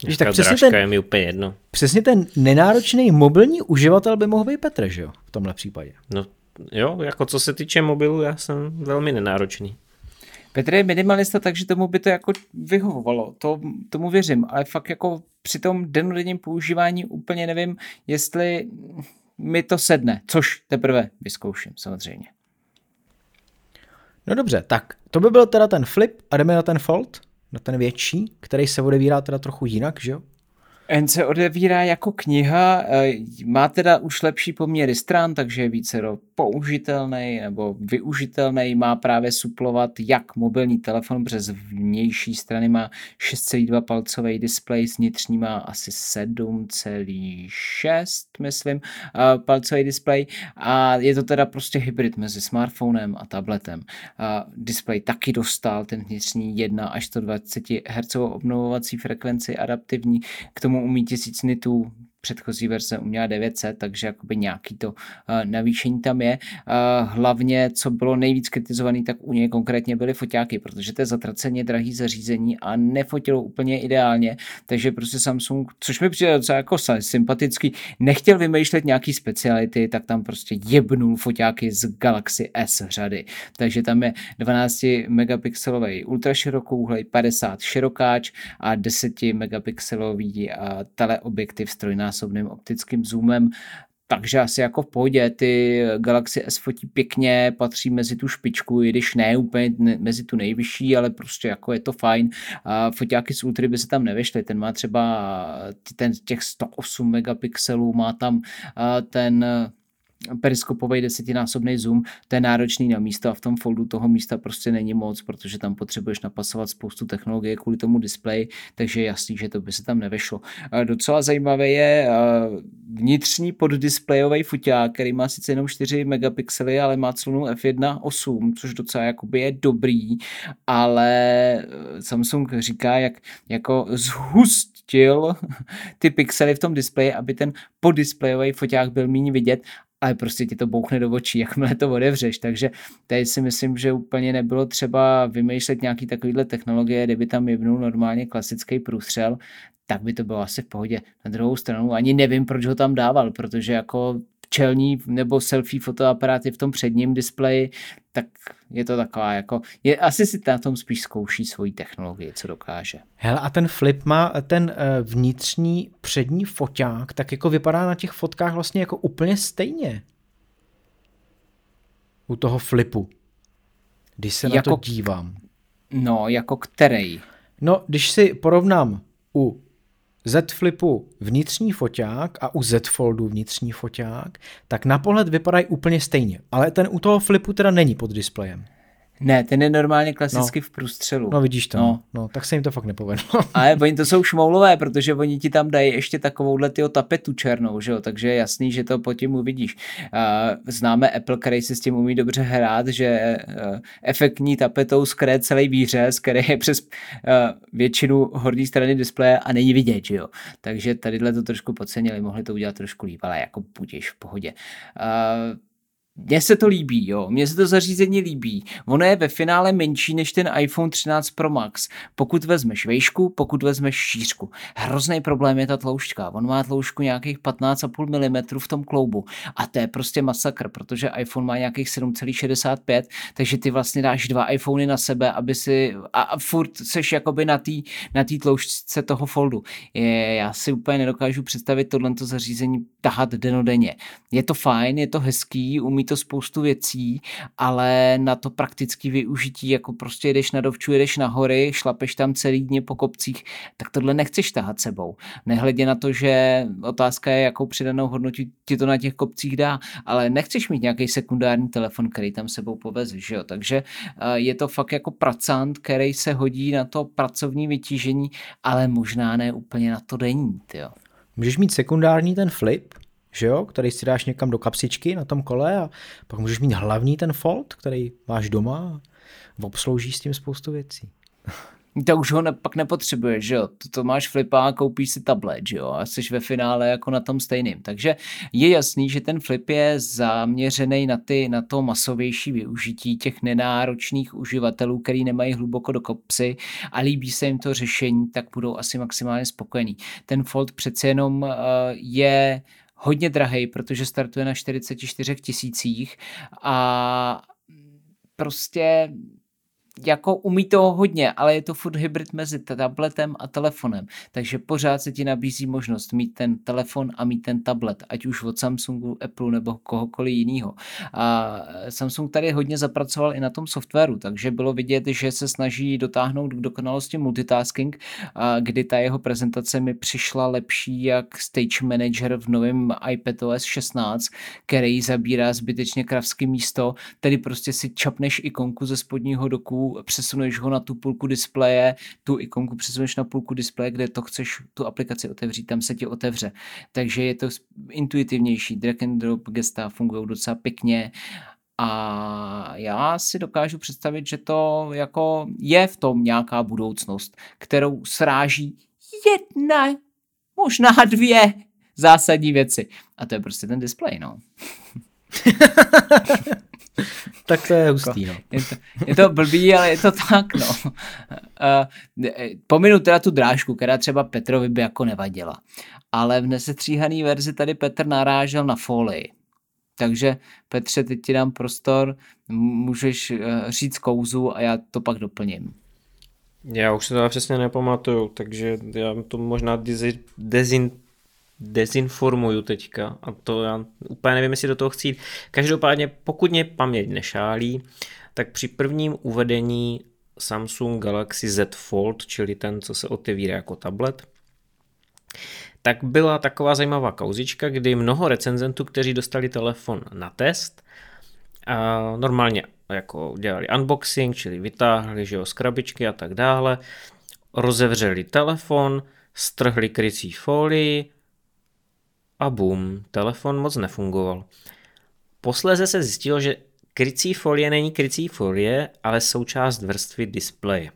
Víš, tak přesně ten, je mi úplně jedno. Přesně ten nenáročný mobilní uživatel by mohl být Petr, že jo, v tomhle případě. No jo, jako co se týče mobilu, já jsem velmi nenáročný. Petr je minimalista, takže tomu by to jako vyhovovalo, to, tomu věřím, ale fakt jako při tom denodenním používání úplně nevím, jestli mi to sedne, což teprve vyzkouším samozřejmě. No dobře, tak to by byl teda ten flip a jdeme na ten fold, na ten větší, který se odevírá teda trochu jinak, že jo? N se odevírá jako kniha, eh, má teda už lepší poměry stran, takže je více použitelný nebo využitelný, má právě suplovat jak mobilní telefon, přes vnější strany má 6,2 palcový displej, s vnitřní má asi 7,6, myslím, eh, palcový displej a je to teda prostě hybrid mezi smartphonem a tabletem. Displej taky dostal ten vnitřní 1 až 120 Hz obnovovací frekvenci adaptivní, k tomu umí 1000 nitů, předchozí verze uměla 900, takže jakoby nějaký to uh, navýšení tam je. Uh, hlavně, co bylo nejvíc kritizovaný, tak u něj konkrétně byly foťáky, protože to je zatraceně drahý zařízení a nefotilo úplně ideálně, takže prostě Samsung, což mi přijde docela jako sympatický, nechtěl vymýšlet nějaký speciality, tak tam prostě jebnul foťáky z Galaxy S řady. Takže tam je 12 megapixelový ultraširokouhlej, 50 širokáč a 10 megapixelový uh, teleobjektiv s trojnásobným optickým zoomem, takže asi jako v pohodě, ty Galaxy S fotí pěkně, patří mezi tu špičku, i když ne úplně ne, mezi tu nejvyšší, ale prostě jako je to fajn. A foťáky z Ultry by se tam nevešly, ten má třeba ten, těch 108 megapixelů, má tam ten periskopový desetinásobný zoom, to je náročný na místo a v tom foldu toho místa prostě není moc, protože tam potřebuješ napasovat spoustu technologie kvůli tomu displeji, takže je jasný, že to by se tam nevešlo. Docela zajímavé je vnitřní poddisplejový foťák, který má sice jenom 4 megapixely, ale má clonu f1.8, což docela jakoby je dobrý, ale eh, Samsung říká, jak jako zhustil (laughs) ty pixely v tom displeji, aby ten poddisplejový foťák byl méně vidět ale prostě ti to bouchne do očí, (laughs) jakmile to otevřeš. Takže tady si myslím, že úplně nebylo třeba vymýšlet nějaký takovýhle technologie, kdyby tam jevnul normálně klasický průstřel, tak by to bylo asi v pohodě. Na druhou stranu ani nevím, proč ho tam dával, protože jako čelní nebo selfie fotoaparát je v tom předním displeji, tak je to taková jako, je, asi si na tom spíš zkouší svoji technologii, co dokáže. Hele, a ten flip má ten eh, vnitřní přední foťák, tak jako vypadá na těch fotkách vlastně jako úplně stejně. U toho flipu. Když se jako, na to dívám. No, jako který? No, když si porovnám u Z Flipu vnitřní foťák a u Z Foldu vnitřní foťák, tak na pohled vypadají úplně stejně. Ale ten u toho flipu teda není pod displejem. Ne, ten je normálně klasicky no. v průstřelu. No vidíš to, no. no. tak se jim to fakt nepovedlo. (laughs) Ale oni to jsou šmoulové, protože oni ti tam dají ještě takovouhle tyho tapetu černou, že jo, takže je jasný, že to po tím uvidíš. Známe Apple, který se s tím umí dobře hrát, že uh, efektní tapetou skryje celý výřez, který je přes uh, většinu horní strany displeje a není vidět, že jo. Takže tadyhle to trošku podcenili, mohli to udělat trošku líp, ale jako budíš v pohodě. Uh, mně se to líbí, jo. Mně se to zařízení líbí. Ono je ve finále menší než ten iPhone 13 Pro Max. Pokud vezmeš vejšku, pokud vezmeš šířku. Hrozný problém je ta tloušťka. On má tloušťku nějakých 15,5 mm v tom kloubu. A to je prostě masakr, protože iPhone má nějakých 7,65, takže ty vlastně dáš dva iPhony na sebe, aby si a, a furt seš jakoby na té na tý tloušťce toho foldu. Je, já si úplně nedokážu představit tohle zařízení tahat denodenně. Je to fajn, je to hezký, umí to spoustu věcí, ale na to praktické využití, jako prostě jedeš na dovču, jedeš na hory, šlapeš tam celý dně po kopcích, tak tohle nechceš tahat sebou. Nehledě na to, že otázka je, jakou přidanou hodnotu ti to na těch kopcích dá, ale nechceš mít nějaký sekundární telefon, který tam sebou povezeš, jo? takže eh, je to fakt jako pracant, který se hodí na to pracovní vytížení, ale možná ne úplně na to denní, jo. Můžeš mít sekundární ten flip, že jo, který si dáš někam do kapsičky na tom kole a pak můžeš mít hlavní ten fold, který máš doma a obslouží s tím spoustu věcí. To už ho ne, pak nepotřebuješ, že jo? To, máš flipa a koupíš si tablet, že jo? A jsi ve finále jako na tom stejným. Takže je jasný, že ten flip je zaměřený na, ty, na to masovější využití těch nenáročných uživatelů, který nemají hluboko do kopsy a líbí se jim to řešení, tak budou asi maximálně spokojení. Ten fold přece jenom uh, je hodně drahý, protože startuje na 44 tisících a prostě jako umí toho hodně, ale je to furt hybrid mezi tabletem a telefonem, takže pořád se ti nabízí možnost mít ten telefon a mít ten tablet, ať už od Samsungu, Apple nebo kohokoliv jiného. A Samsung tady hodně zapracoval i na tom softwaru, takže bylo vidět, že se snaží dotáhnout k dokonalosti multitasking, kdy ta jeho prezentace mi přišla lepší jak Stage Manager v novém iPadOS 16, který zabírá zbytečně kravské místo, tedy prostě si čapneš ikonku ze spodního doku, přesuneš ho na tu půlku displeje, tu ikonku přesuneš na půlku displeje, kde to chceš tu aplikaci otevřít, tam se ti otevře. Takže je to intuitivnější, drag and drop gesta fungují docela pěkně a já si dokážu představit, že to jako je v tom nějaká budoucnost, kterou sráží jedna, možná dvě zásadní věci. A to je prostě ten displej, no. (laughs) (laughs) tak to je hustý, no. Je to, je to blbý, ale je to tak, no. Uh, pominu teda tu drážku, která třeba Petrovi by jako nevadila. Ale v nesestříhaný verzi tady Petr narážel na folii. Takže Petře, teď ti dám prostor, můžeš uh, říct kouzu a já to pak doplním. Já už se to přesně nepamatuju, takže já to možná dezin, dezinformuju teďka a to já úplně nevím, jestli do toho chci jít. Každopádně, pokud mě paměť nešálí, tak při prvním uvedení Samsung Galaxy Z Fold, čili ten, co se otevírá jako tablet, tak byla taková zajímavá kauzička, kdy mnoho recenzentů, kteří dostali telefon na test, a normálně jako dělali unboxing, čili vytáhli že jo, z krabičky a tak dále, rozevřeli telefon, strhli krycí folii, a bum, telefon moc nefungoval. Posléze se zjistilo, že krycí folie není krycí folie, ale součást vrstvy displeje.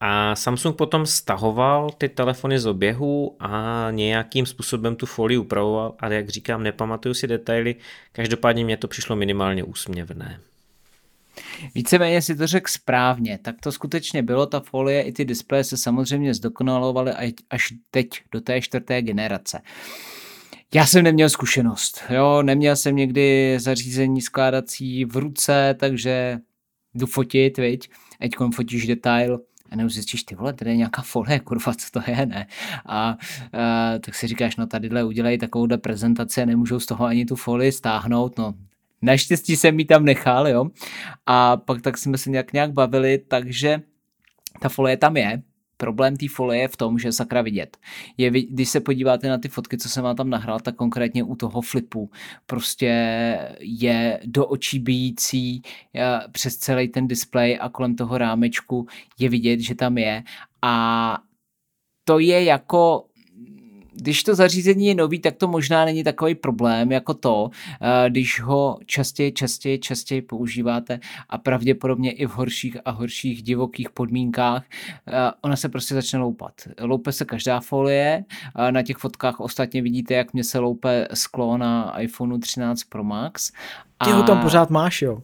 A Samsung potom stahoval ty telefony z oběhu a nějakým způsobem tu folii upravoval, ale jak říkám, nepamatuju si detaily, každopádně mě to přišlo minimálně úsměvné. Víceméně si to řekl správně, tak to skutečně bylo, ta folie i ty displeje se samozřejmě zdokonalovaly až teď do té čtvrté generace. Já jsem neměl zkušenost, jo, neměl jsem někdy zařízení skládací v ruce, takže jdu fotit, viď, ať fotíš detail, a nebo zjistíš, ty vole, tady je nějaká folie, kurva, co to je, ne? A, a tak si říkáš, no tadyhle udělají takovouhle prezentaci a nemůžou z toho ani tu folii stáhnout, no Naštěstí jsem mi tam nechal, jo. A pak tak jsme se nějak nějak bavili, takže ta folie tam je, problém té folie je v tom, že je sakra vidět. Je, když se podíváte na ty fotky, co jsem vám tam nahrál, tak konkrétně u toho flipu prostě je do očí bíjící přes celý ten displej a kolem toho rámečku je vidět, že tam je a to je jako když to zařízení je nový, tak to možná není takový problém jako to, eh, když ho častěji, častěji, častěji používáte a pravděpodobně i v horších a horších divokých podmínkách, eh, ona se prostě začne loupat. Loupe se každá folie, na těch fotkách ostatně vidíte, jak mě se loupe sklo na iPhoneu 13 Pro Max. Ty ho tam pořád máš, jo?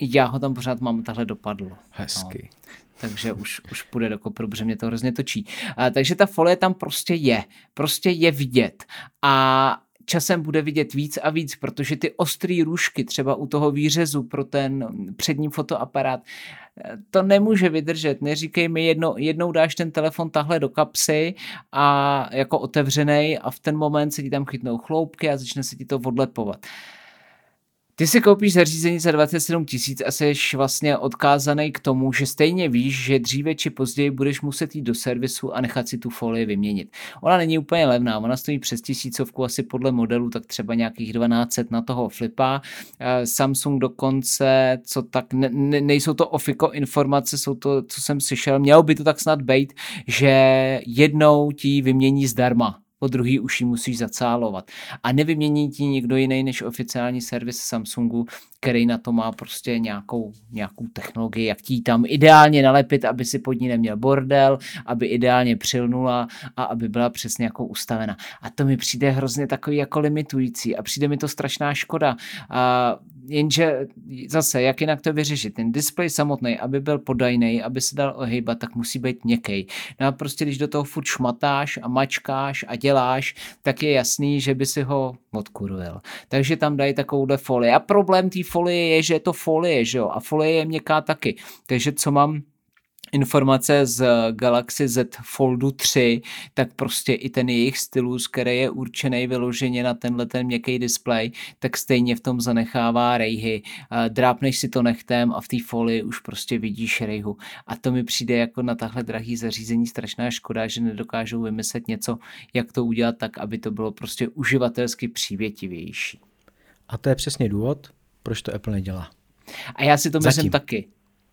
Já ho tam pořád mám, tahle dopadlo. Hezky. No takže už, už půjde do kopru, protože mě to hrozně točí. A, takže ta folie tam prostě je, prostě je vidět a časem bude vidět víc a víc, protože ty ostrý růžky třeba u toho výřezu pro ten přední fotoaparát, to nemůže vydržet. Neříkej mi, jedno, jednou dáš ten telefon tahle do kapsy a jako otevřený a v ten moment se ti tam chytnou chloupky a začne se ti to odlepovat. Ty si koupíš zařízení za 27 tisíc a jsi vlastně odkázaný k tomu, že stejně víš, že dříve či později budeš muset jít do servisu a nechat si tu folii vyměnit. Ona není úplně levná, ona stojí přes tisícovku asi podle modelu, tak třeba nějakých 12 na toho flipa. Eh, Samsung dokonce, co tak, ne, ne, nejsou to ofiko informace, jsou to, co jsem slyšel, mělo by to tak snad být, že jednou ti vymění zdarma po druhý už ji musíš zacálovat. A nevymění ti nikdo jiný než oficiální servis Samsungu, který na to má prostě nějakou, nějakou technologii, jak ti tam ideálně nalepit, aby si pod ní neměl bordel, aby ideálně přilnula a aby byla přesně jako ustavena. A to mi přijde hrozně takový jako limitující a přijde mi to strašná škoda. A jenže zase, jak jinak to vyřešit? Ten displej samotný, aby byl podajný, aby se dal ohejbat, tak musí být měkký. No a prostě, když do toho furt šmatáš a mačkáš a děláš, tak je jasný, že by si ho odkurvil. Takže tam dají takovouhle folie. A problém té folie je, že je to folie, že jo? A folie je měkká taky. Takže co mám informace z Galaxy Z Foldu 3, tak prostě i ten jejich stylus, který je určený vyloženě na tenhle ten měkký displej, tak stejně v tom zanechává rejhy. Drápneš si to nechtem a v té folii už prostě vidíš rejhu. A to mi přijde jako na tahle drahý zařízení strašná škoda, že nedokážou vymyslet něco, jak to udělat tak, aby to bylo prostě uživatelsky přívětivější. A to je přesně důvod, proč to Apple nedělá. A já si to Zatím. myslím taky.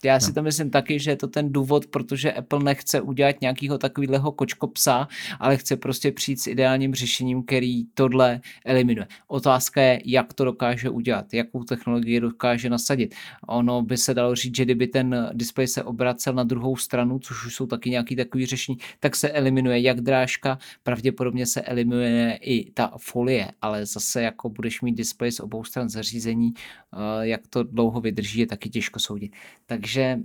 Já si no. to myslím taky, že je to ten důvod, protože Apple nechce udělat nějakého takového kočkopsa, ale chce prostě přijít s ideálním řešením, který tohle eliminuje. Otázka je, jak to dokáže udělat, jakou technologii dokáže nasadit. Ono by se dalo říct, že kdyby ten displej se obracel na druhou stranu, což už jsou taky nějaký takový řešení, tak se eliminuje jak drážka, pravděpodobně se eliminuje i ta folie, ale zase jako budeš mít displej z obou stran zařízení, eh, jak to dlouho vydrží, je taky těžko soudit. Takže takže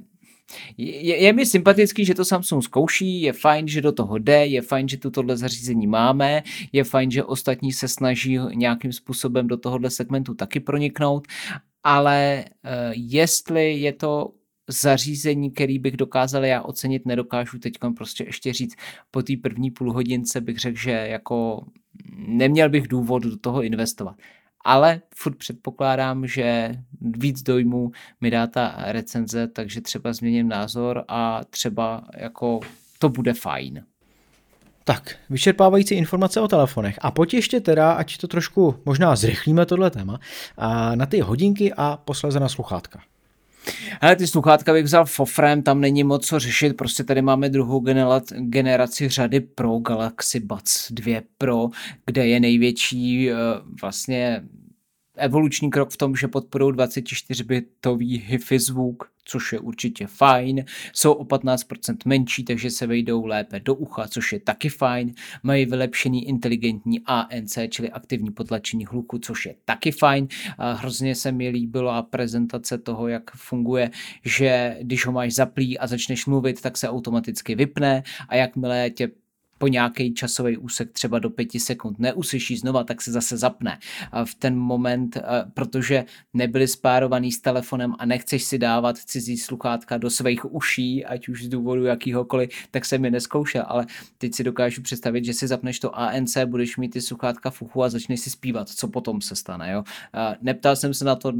je, je mi sympatický, že to Samsung zkouší, je fajn, že do toho jde, je fajn, že tu tohle zařízení máme, je fajn, že ostatní se snaží nějakým způsobem do tohohle segmentu taky proniknout, ale uh, jestli je to zařízení, který bych dokázal já ocenit, nedokážu teď prostě ještě říct. Po té první půlhodince bych řekl, že jako neměl bych důvod do toho investovat ale furt předpokládám, že víc dojmů mi dá ta recenze, takže třeba změním názor a třeba jako to bude fajn. Tak, vyčerpávající informace o telefonech. A pojď ještě teda, ať to trošku možná zrychlíme tohle téma, a na ty hodinky a posléze na sluchátka. Hele, ty sluchátka bych vzal fofrem, tam není moc co řešit, prostě tady máme druhou generaci řady Pro Galaxy Buds 2 Pro, kde je největší uh, vlastně evoluční krok v tom, že podporují 24-bitový HIFI zvuk, což je určitě fajn. Jsou o 15% menší, takže se vejdou lépe do ucha, což je taky fajn. Mají vylepšený inteligentní ANC, čili aktivní potlačení hluku, což je taky fajn. A hrozně se mi líbila prezentace toho, jak funguje, že když ho máš zaplý a začneš mluvit, tak se automaticky vypne a jakmile tě po nějaký časový úsek třeba do pěti sekund neuslyší znova, tak se zase zapne v ten moment, protože nebyli spárovaný s telefonem a nechceš si dávat cizí sluchátka do svých uší, ať už z důvodu jakýhokoliv, tak jsem je neskoušel, ale teď si dokážu představit, že si zapneš to ANC, budeš mít ty sluchátka v uchu a začneš si zpívat, co potom se stane. Jo? Neptal jsem se na to,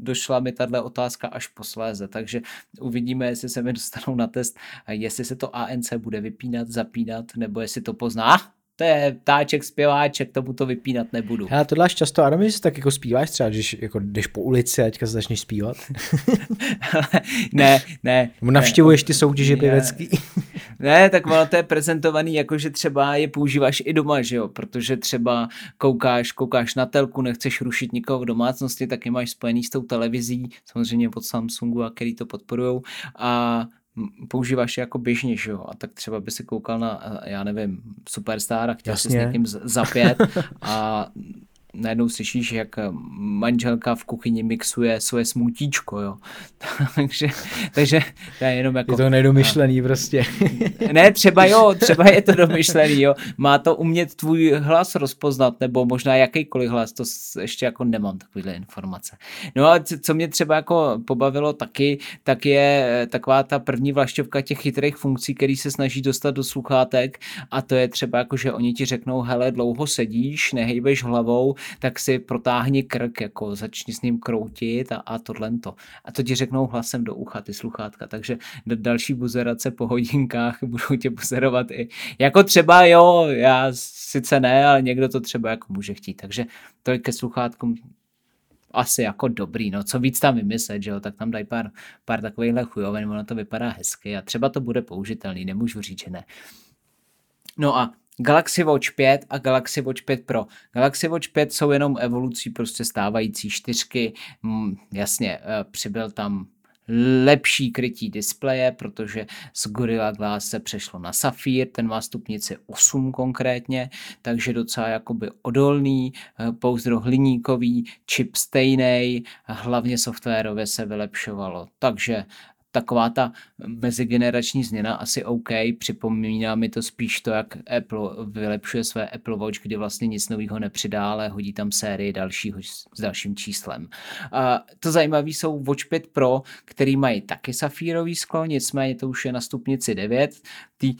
došla mi tahle otázka až posléze, takže uvidíme, jestli se mi dostanou na test, jestli se to ANC bude vypínat, zapínat, nebo jestli to pozná, to je táček, zpěváček, tomu to vypínat nebudu. Já to děláš často, Adam, že tak jako zpíváš třeba, když jako jdeš po ulici a teďka se začneš zpívat? (laughs) ne, ne. Navštěvuješ ty soutěže pěvecký? (laughs) ne, tak ono to je prezentovaný jako, že třeba je používáš i doma, že jo, protože třeba koukáš, koukáš na telku, nechceš rušit nikoho v domácnosti, tak je máš spojený s tou televizí, samozřejmě pod Samsungu a který to podporujou a používáš jako běžně, že jo, a tak třeba by si koukal na, já nevím, Superstar (laughs) a chtěl Jasně. si s někým zapět a najednou slyšíš, jak manželka v kuchyni mixuje svoje smutíčko, jo. (laughs) takže, takže to je jenom jako... Je to nedomyšlený a, prostě. (laughs) ne, třeba jo, třeba je to domyšlený, jo. Má to umět tvůj hlas rozpoznat, nebo možná jakýkoliv hlas, to ještě jako nemám takovýhle informace. No a co mě třeba jako pobavilo taky, tak je eh, taková ta první vlašťovka těch chytrých funkcí, který se snaží dostat do sluchátek a to je třeba jako, že oni ti řeknou, hele, dlouho sedíš, nehejbeš hlavou, tak si protáhni krk, jako začni s ním kroutit a, a tohle to. A to ti řeknou hlasem do ucha ty sluchátka, takže další buzerace po hodinkách (laughs) budou tě buzerovat i. Jako třeba jo, já sice ne, ale někdo to třeba jako může chtít, takže to je ke sluchátkům asi jako dobrý, no co víc tam vymyslet, že jo, tak tam dají pár, pár takovýchhle chujovin, ono to vypadá hezky a třeba to bude použitelný, nemůžu říct, že ne. No a Galaxy Watch 5 a Galaxy Watch 5 Pro. Galaxy Watch 5 jsou jenom evolucí prostě stávající čtyřky. Mm, jasně, eh, přibyl tam lepší krytí displeje, protože z Gorilla Glass se přešlo na Safir, ten má stupnici 8 konkrétně, takže docela jakoby odolný, eh, pouzdro hliníkový, čip stejný, hlavně softwarově se vylepšovalo. Takže taková ta mezigenerační změna asi OK, připomíná mi to spíš to, jak Apple vylepšuje své Apple Watch, kdy vlastně nic nového nepřidá, ale hodí tam sérii dalšího s dalším číslem. A to zajímavé jsou Watch 5 Pro, který mají taky safírový sklo, nicméně to už je na stupnici 9, tý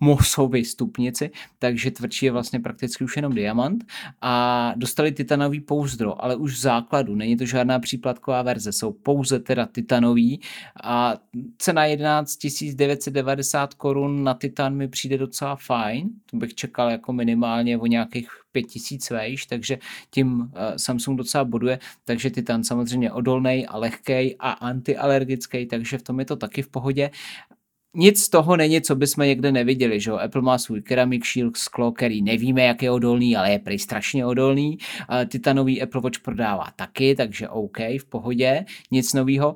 mosové stupnici, takže tvrdší je vlastně prakticky už jenom diamant. A dostali titanový pouzdro, ale už v základu, není to žádná příplatková verze, jsou pouze teda titanový. A cena 11 990 korun na Titan mi přijde docela fajn, to bych čekal jako minimálně o nějakých 5000 vejš, takže tím uh, Samsung docela boduje, takže Titan samozřejmě odolný a lehký a antialergický, takže v tom je to taky v pohodě nic z toho není, co bychom někde neviděli, že Apple má svůj Ceramic Shield sklo, který nevíme, jak je odolný, ale je prý strašně odolný. Titanový Apple Watch prodává taky, takže OK, v pohodě, nic nového.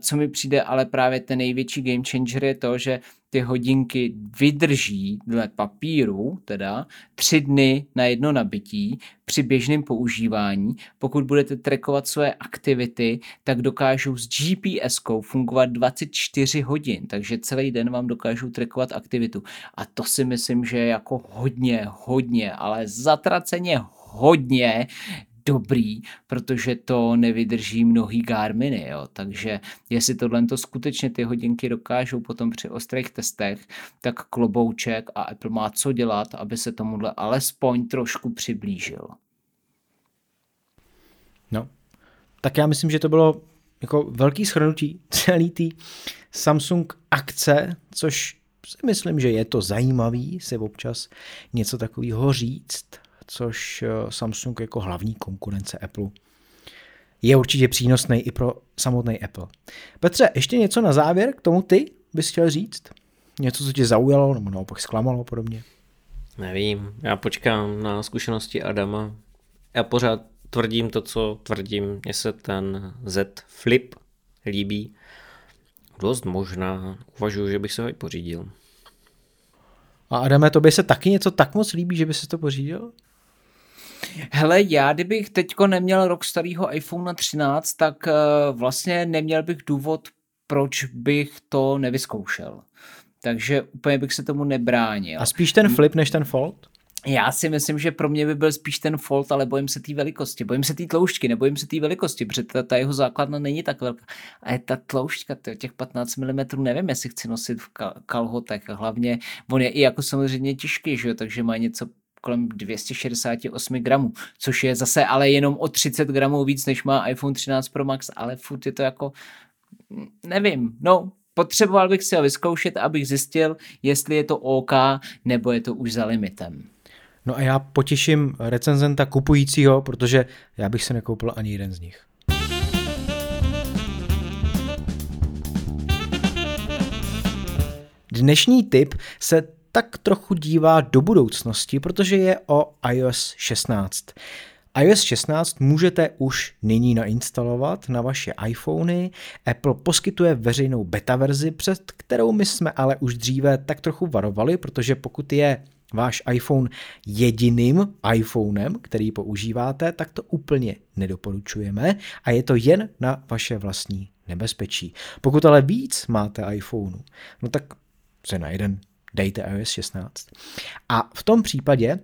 Co mi přijde ale právě ten největší game changer je to, že ty hodinky vydrží dle papíru, teda tři dny na jedno nabití při běžném používání. Pokud budete trackovat své aktivity, tak dokážou s GPS-kou fungovat 24 hodin, takže celý den vám dokážou trackovat aktivitu. A to si myslím, že je jako hodně, hodně, ale zatraceně hodně dobrý, protože to nevydrží mnohý Garminy, jo. takže jestli tohle to skutečně ty hodinky dokážou potom při ostrých testech, tak klobouček a Apple má co dělat, aby se tomuhle alespoň trošku přiblížil. No, tak já myslím, že to bylo jako velký shrnutí celý té Samsung akce, což si myslím, že je to zajímavý si občas něco takového říct což eh, Samsung jako hlavní konkurence Apple je určitě přínosný i pro samotný Apple. Petře, ještě něco na závěr k tomu ty bys chtěl říct? Něco, co tě zaujalo nebo naopak zklamalo podobně? Nevím, já počkám na zkušenosti Adama. Já pořád tvrdím to, co tvrdím. Mně se ten Z Flip líbí. Dost možná. Uvažuji, že bych se ho i pořídil. A Adame, to by se taky něco tak moc líbí, že by se to pořídil? Hele, já kdybych teďko neměl rok starého iPhone 13, tak uh, vlastně neměl bych důvod, proč bych to nevyzkoušel. Takže úplně bych se tomu nebránil. A spíš ten flip než ten fold? Já si myslím, že pro mě by byl spíš ten fold, ale bojím se té velikosti. Bojím se té tloušťky, nebojím se té velikosti, protože ta, ta jeho základna není tak velká. A je ta tloušťka, těch 15 mm, nevím, jestli chci nosit v kalhotech. Hlavně on je i jako samozřejmě těžký, že jo? takže má něco kolem 268 gramů, což je zase ale jenom o 30 gramů víc, než má iPhone 13 Pro Max, ale furt je to jako, nevím, no, potřeboval bych si ho vyzkoušet, abych zjistil, jestli je to OK, nebo je to už za limitem. No a já potěším recenzenta kupujícího, protože já bych se nekoupil ani jeden z nich. Dnešní tip se tak trochu dívá do budoucnosti, protože je o iOS 16. iOS 16 můžete už nyní nainstalovat na vaše iPhony. Apple poskytuje veřejnou beta verzi, před kterou my jsme ale už dříve tak trochu varovali, protože pokud je váš iPhone jediným iPhonem, který používáte, tak to úplně nedoporučujeme a je to jen na vaše vlastní nebezpečí. Pokud ale víc máte iPhoneu, no tak se na jeden dejte iOS 16. A v tom případě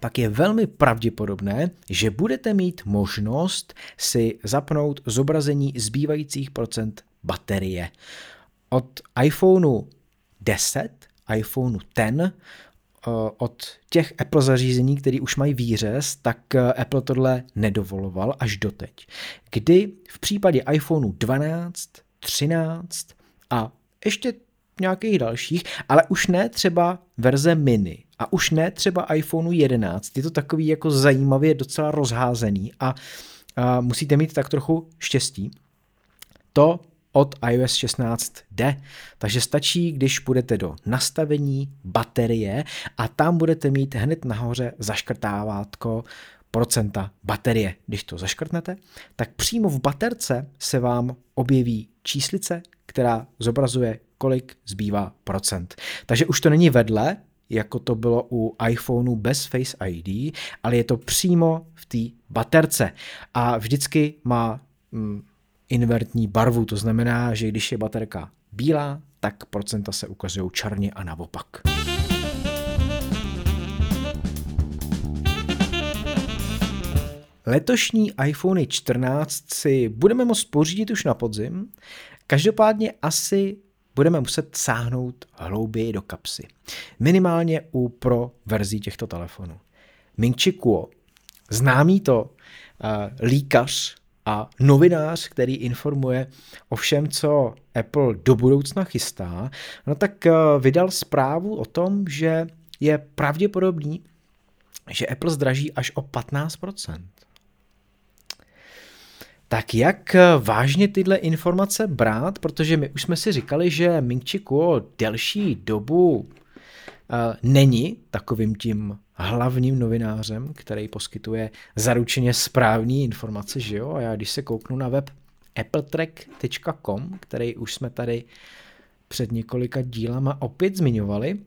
pak je velmi pravděpodobné, že budete mít možnost si zapnout zobrazení zbývajících procent baterie. Od iPhoneu 10, iPhoneu 10, eh, od těch Apple zařízení, které už mají výřez, tak eh, Apple tohle nedovoloval až doteď. Kdy v případě iPhoneu 12, 13 a ještě nějakých dalších, ale už ne třeba verze mini a už ne třeba iPhoneu 11. Je to takový jako zajímavě docela rozházený a, a musíte mít tak trochu štěstí. To od iOS 16 jde. Takže stačí, když půjdete do nastavení baterie a tam budete mít hned nahoře zaškrtávátko procenta baterie. Když to zaškrtnete, tak přímo v baterce se vám objeví číslice, která zobrazuje, kolik zbývá procent. Takže už to není vedle, jako to bylo u iPhoneu bez Face ID, ale je to přímo v té baterce. A vždycky má mm, invertní barvu, to znamená, že když je baterka bílá, tak procenta se ukazují černě a naopak. Letošní iPhone 14 si budeme moct pořídit už na podzim, každopádně asi budeme muset sáhnout hlouběji do kapsy. Minimálně u pro verzí těchto telefonů. Ming Kuo, známý to uh, líkař a novinář, který informuje o všem, co Apple do budoucna chystá, no tak uh, vydal zprávu o tom, že je pravděpodobný, že Apple zdraží až o 15%. Tak jak eh, vážně tyhle informace brát, protože my už jsme si říkali, že Ming Chi Kuo delší dobu uh, není takovým tím hlavním novinářem, který poskytuje zaručeně správné informace, že jo? A já když se kouknu na web appletrack.com, který už jsme tady před několika dílama opět zmiňovali,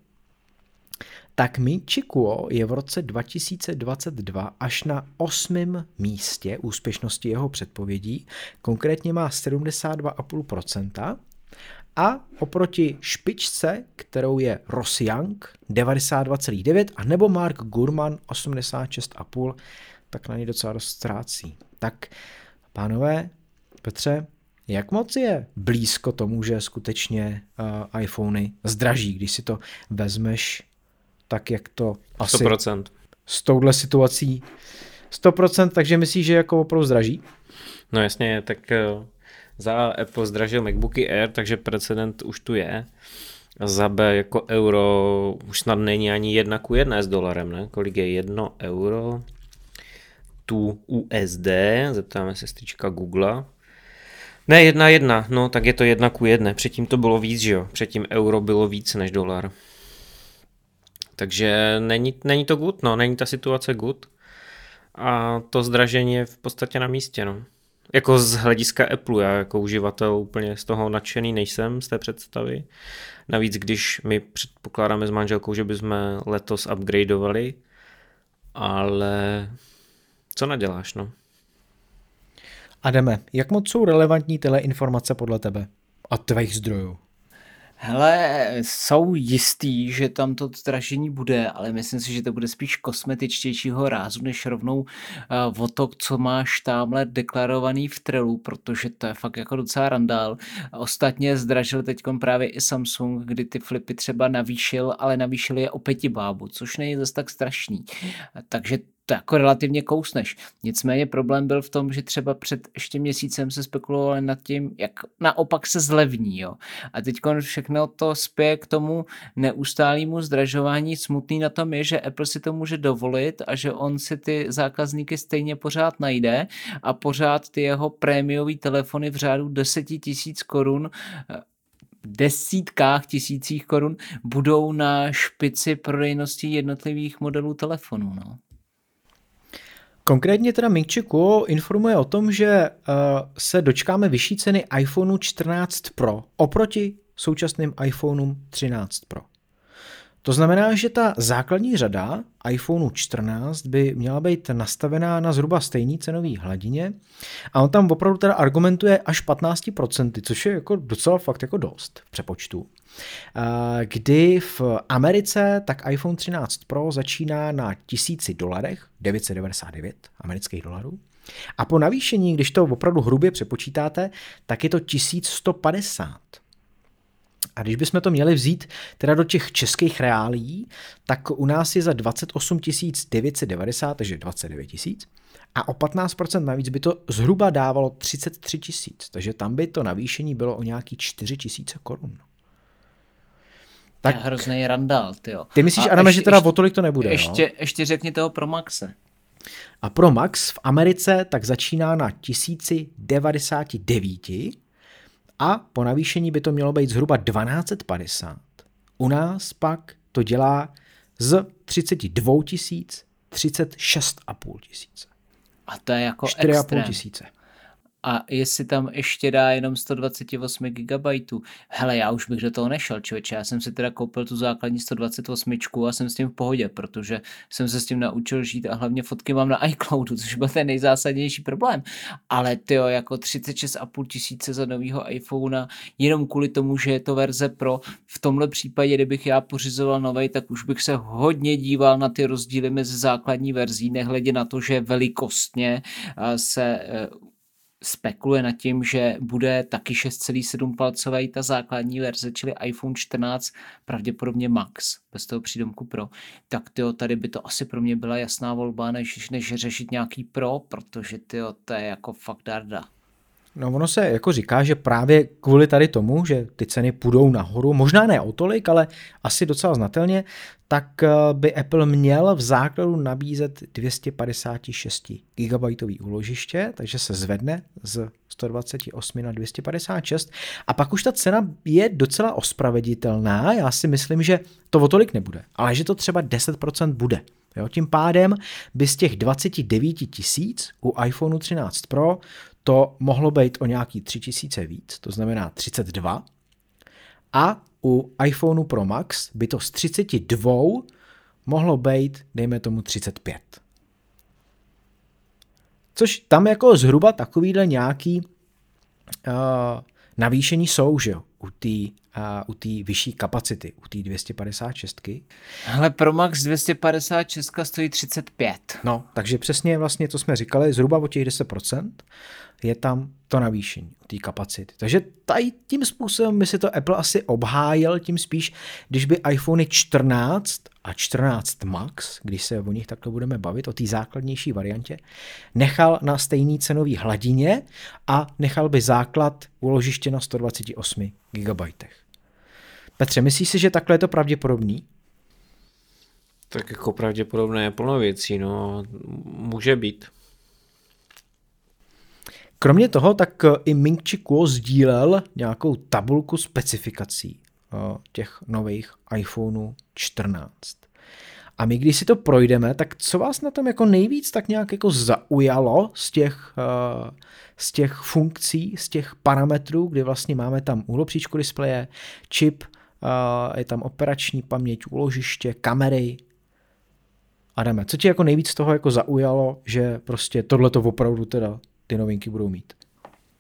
tak Chikuo je v roce 2022 až na osmém místě úspěšnosti jeho předpovědí, konkrétně má 72,5% a oproti špičce, kterou je Ross Young 92,9 a nebo Mark Gurman 86,5, tak na ně docela dost ztrácí. Tak, pánové, Petře, jak moc je blízko tomu, že skutečně uh, iPhony zdraží, když si to vezmeš tak jak to asi 100%. s touhle situací 100%, takže myslíš, že jako opravdu zdraží? No jasně, tak eh, za Apple zdražil MacBooky Air, takže precedent už tu je. Za B jako euro už snad není ani jedna ku jedné s dolarem, ne? Kolik je jedno euro? Tu USD, zeptáme se strička Google. Ne, jedna jedna, no tak je to jedna ku jedné. Předtím to bylo víc, že jo? Předtím euro bylo víc než dolar. Takže není, není to good, no, není ta situace good. A to zdražení je v podstatě na místě, no. Jako z hlediska Apple, já jako uživatel úplně z toho nadšený nejsem, z té představy. Navíc, když my předpokládáme s manželkou, že bychom letos upgradeovali, ale co naděláš, no? Adame, jak moc jsou relevantní tyhle informace podle tebe a tvých zdrojů? Hele, jsou jistý, že tam to zdražení bude, ale myslím si, že to bude spíš kosmetičtějšího rázu, než rovnou uh, o to, co máš tamhle deklarovaný v trelu, protože to je fakt jako docela randál. Ostatně zdražil teď právě i Samsung, kdy ty flipy třeba navýšil, ale navýšil je o pěti bábu, což není zase tak strašný. Takže to jako relativně kousneš. Nicméně problém byl v tom, že třeba před ještě měsícem se spekulovalo nad tím, jak naopak se zlevní. Jo. A teď všechno to spěje k tomu neustálému zdražování. Smutný na tom je, že Apple si to může dovolit a že on si ty zákazníky stejně pořád najde a pořád ty jeho prémiové telefony v řádu 10 tisíc korun desítkách tisících korun budou na špici prodejnosti jednotlivých modelů telefonů. No. Konkrétně teda Ming Chi Kuo informuje o tom, že uh, se dočkáme vyšší ceny iPhoneu 14 Pro oproti současným iPhoneům 13 Pro. To znamená, že ta základní řada iPhoneu 14 by měla být nastavená na zhruba stejný cenový hladině a on tam opravdu teda argumentuje až 15%, což je jako docela fakt jako dost v přepočtu. Kdy v Americe tak iPhone 13 Pro začíná na 1000 dolarech, 999 amerických dolarů, a po navýšení, když to opravdu hrubě přepočítáte, tak je to 1150 a když bychom to měli vzít teda do těch českých reálí, tak u nás je za 28 990, takže 29 tisíc. A o 15% navíc by to zhruba dávalo 33 tisíc, takže tam by to navýšení bylo o nějaký 4 tisíce korun. Tak je hrozný randál, ty jo. Ty myslíš, Adame, že teda ještě, o tolik to nebude, Ještě, jo? ještě řekni toho pro Maxe. A pro Max v Americe tak začíná na 1099 a po navýšení by to mělo být zhruba 1250. U nás pak to dělá z 32 36,5 tisíce. A to je jako 4,5 extrém. tisíce. A jestli tam ještě dá jenom 128 GB, hele, já už bych do toho nešel, člověče. Já jsem si teda koupil tu základní 128 a jsem s tím v pohodě, protože jsem se s tím naučil žít a hlavně fotky mám na iCloudu, (laughs) což byl ten nejzásadnější problém. Ale ty jako 36,5 tisíce za novýho iPhone, jenom kvůli tomu, že je to verze Pro, v tomhle případě, kdybych já pořizoval novej, tak už bych se hodně díval na ty rozdíly mezi základní verzí, nehledě na to, že velikostně se eh, spekuluje nad tím, že bude taky 6,7 palcový ta základní verze, čili iPhone 14, pravděpodobně Max, bez toho přídomku Pro, tak tyjo, tady by to asi pro mě byla jasná volba, než, než řešit nějaký Pro, protože tyjo, to je jako fakt darda. No ono se jako říká, že právě kvůli tady tomu, že ty ceny půjdou nahoru, možná ne o tolik, ale asi docela znatelně, tak eh, by Apple měl v základu nabízet 256 GB úložiště, takže se zvedne z 128 na 256 a pak už ta cena je docela ospraveditelná, já si myslím, že to o tolik nebude, ale že to třeba 10% bude. Jo, tím pádem by z těch 29 tisíc u iPhone 13 Pro to mohlo být o nějaký 3000 víc, to znamená 32. A u iPhoneu Pro Max by to z 32 mohlo být, dejme tomu, 35. Což tam jako zhruba takovýhle nějaký uh, navýšení jsou, že jo, u té u té vyšší kapacity, u té 256. Hele, Pro Max 256 stojí 35. No, takže přesně vlastně, co jsme říkali, zhruba o těch 10% je tam to navýšení té kapacity. Takže tady tím způsobem by si to Apple asi obhájil, tím spíš, když by iPhone 14 a 14 Max, když se o nich takhle budeme bavit, o té základnější variantě, nechal na stejný cenový hladině a nechal by základ uložiště na 128 GB. Petře, myslíš si, že takhle je to pravděpodobný? Tak jako pravděpodobné je plno věcí, no může být. Kromě toho, tak eh, i Ming Kuo sdílel nějakou tabulku specifikací eh, těch nových iPhoneů 14. A my, když si to projdeme, tak co vás na tom jako nejvíc tak nějak jako zaujalo z těch, eh, z těch funkcí, z těch parametrů, kdy vlastně máme tam úhlopříčku displeje, čip, je tam operační paměť, úložiště, kamery. Adame, co ti jako nejvíc z toho jako zaujalo, že prostě tohle to opravdu teda ty novinky budou mít?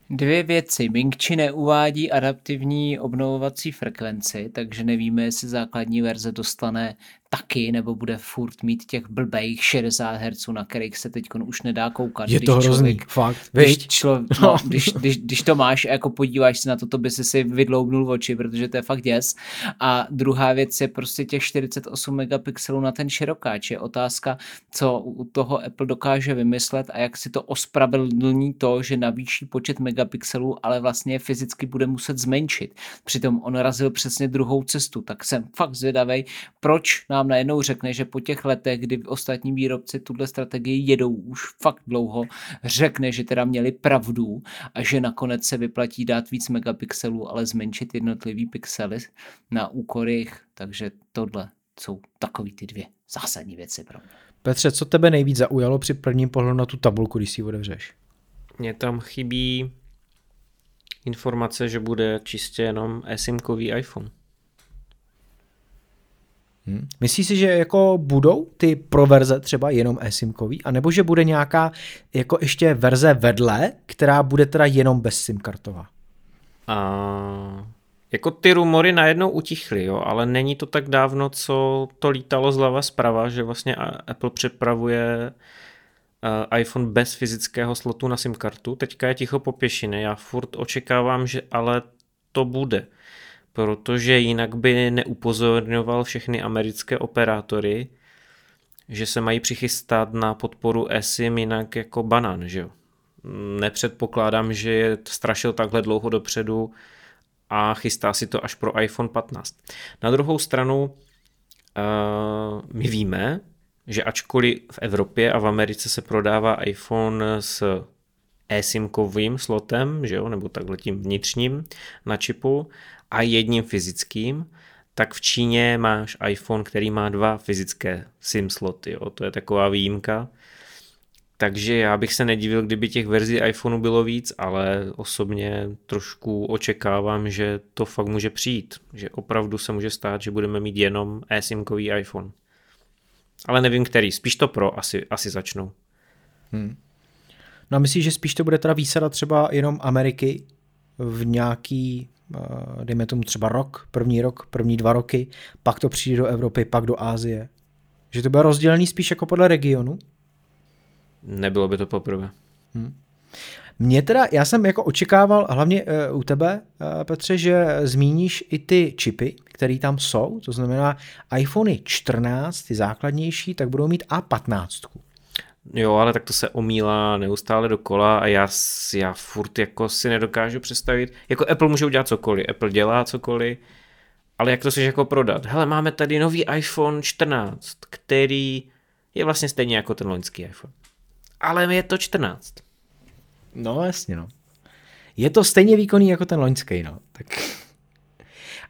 Dvě věci. Mingchi neuvádí adaptivní obnovovací frekvenci, takže nevíme, jestli základní verze dostane taky, nebo bude furt mít těch blbejch 60 Hz, na kterých se teď už nedá koukat. Je to hrozný, člověk, fakt, když, člo, (laughs) no, no. když, když, když, to máš a jako podíváš se na to, to by si si vydloubnul oči, protože to je fakt děs. A druhá věc je prostě těch 48 megapixelů na ten širokáč. Je otázka, co u toho Apple dokáže vymyslet a jak si to ospravedlní to, že navýší počet megapixelů, ale vlastně fyzicky bude muset zmenšit. Přitom on razil přesně druhou cestu, tak jsem fakt zvědavý, proč na nám najednou řekne, že po těch letech, kdy ostatní výrobci tuhle strategii jedou už fakt dlouho, řekne, že teda měli pravdu a že nakonec se vyplatí dát víc megapixelů, ale zmenšit jednotlivý pixely na úkor jich. Takže tohle jsou takový ty dvě zásadní věci pro mě. Petře, co tebe nejvíc zaujalo při prvním pohledu na tu tabulku, když si ji otevřeš? Mně tam chybí informace, že bude čistě jenom eSIMkový iPhone. Hmm. Myslíš si, že jako budou ty pro verze třeba jenom eSIMkový, anebo že bude nějaká jako ještě verze vedle, která bude teda jenom bez SIM kartová? A jako ty rumory najednou utichly, jo, ale není to tak dávno, co to lítalo zleva zprava, že vlastně Apple připravuje iPhone bez fyzického slotu na SIM kartu. Teďka je ticho po pěšině, já furt očekávám, že ale to bude protože jinak by neupozorňoval všechny americké operátory, že se mají přichystat na podporu eSIM jinak jako banán, že jo. Nepředpokládám, že je strašil takhle dlouho dopředu a chystá si to až pro iPhone 15. Na druhou stranu uh, my víme, že ačkoliv v Evropě a v Americe se prodává iPhone s eSIMkovým slotem, že jo, nebo takhle tím vnitřním na čipu a jedním fyzickým, tak v Číně máš iPhone, který má dva fyzické SIM sloty. Jo. To je taková výjimka. Takže já bych se nedivil, kdyby těch verzí iPhoneu bylo víc, ale osobně trošku očekávám, že to fakt může přijít. Že opravdu se může stát, že budeme mít jenom eSIMkový iPhone. Ale nevím který, spíš to pro asi, asi začnou. Hmm. No a myslíš, že spíš to bude teda výsada třeba jenom Ameriky v nějaký, dejme tomu třeba rok, první rok, první dva roky, pak to přijde do Evropy, pak do Ázie? Že to bude rozdělený spíš jako podle regionu? Nebylo by to poprvé. Hmm. Mě teda, já jsem jako očekával, hlavně uh, u tebe, uh, Petře, že zmíníš i ty čipy, které tam jsou, to znamená iPhony 14, ty základnější, tak budou mít A15. Jo, ale tak to se omílá neustále dokola a já, já furt jako si nedokážu představit, jako Apple může udělat cokoliv, Apple dělá cokoliv, ale jak to si jako prodat? Hele, máme tady nový iPhone 14, který je vlastně stejně jako ten loňský iPhone. Ale je to 14. No jasně, no. Je to stejně výkonný jako ten loňský, no. Tak... (laughs)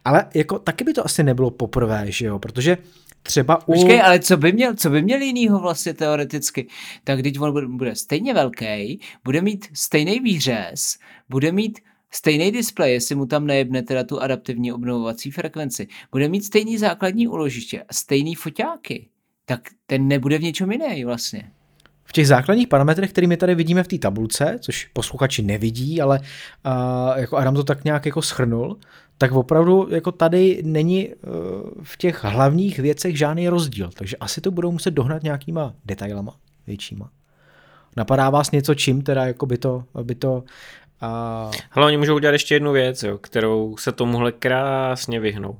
Ale jako taky by to asi nebylo poprvé, že jo, protože třeba u... Počkej, ale co by měl, co by měl jinýho vlastně teoreticky? Tak když on bude, stejně velký, bude mít stejný výřez, bude mít stejný displej, jestli mu tam nejebne teda tu adaptivní obnovovací frekvenci, bude mít stejný základní uložiště a stejný foťáky, tak ten nebude v něčem jiný vlastně v těch základních parametrech, kterými tady vidíme v té tabulce, což posluchači nevidí, ale uh, jako Adam to tak nějak jako schrnul, tak opravdu jako tady není uh, v těch hlavních věcech žádný rozdíl, takže asi to budou muset dohnat nějakýma detailama většíma. Napadá vás něco, čím teda jako by to, by to uh... Hele, oni můžou udělat ještě jednu věc, jo, kterou se tomuhle krásně vyhnou.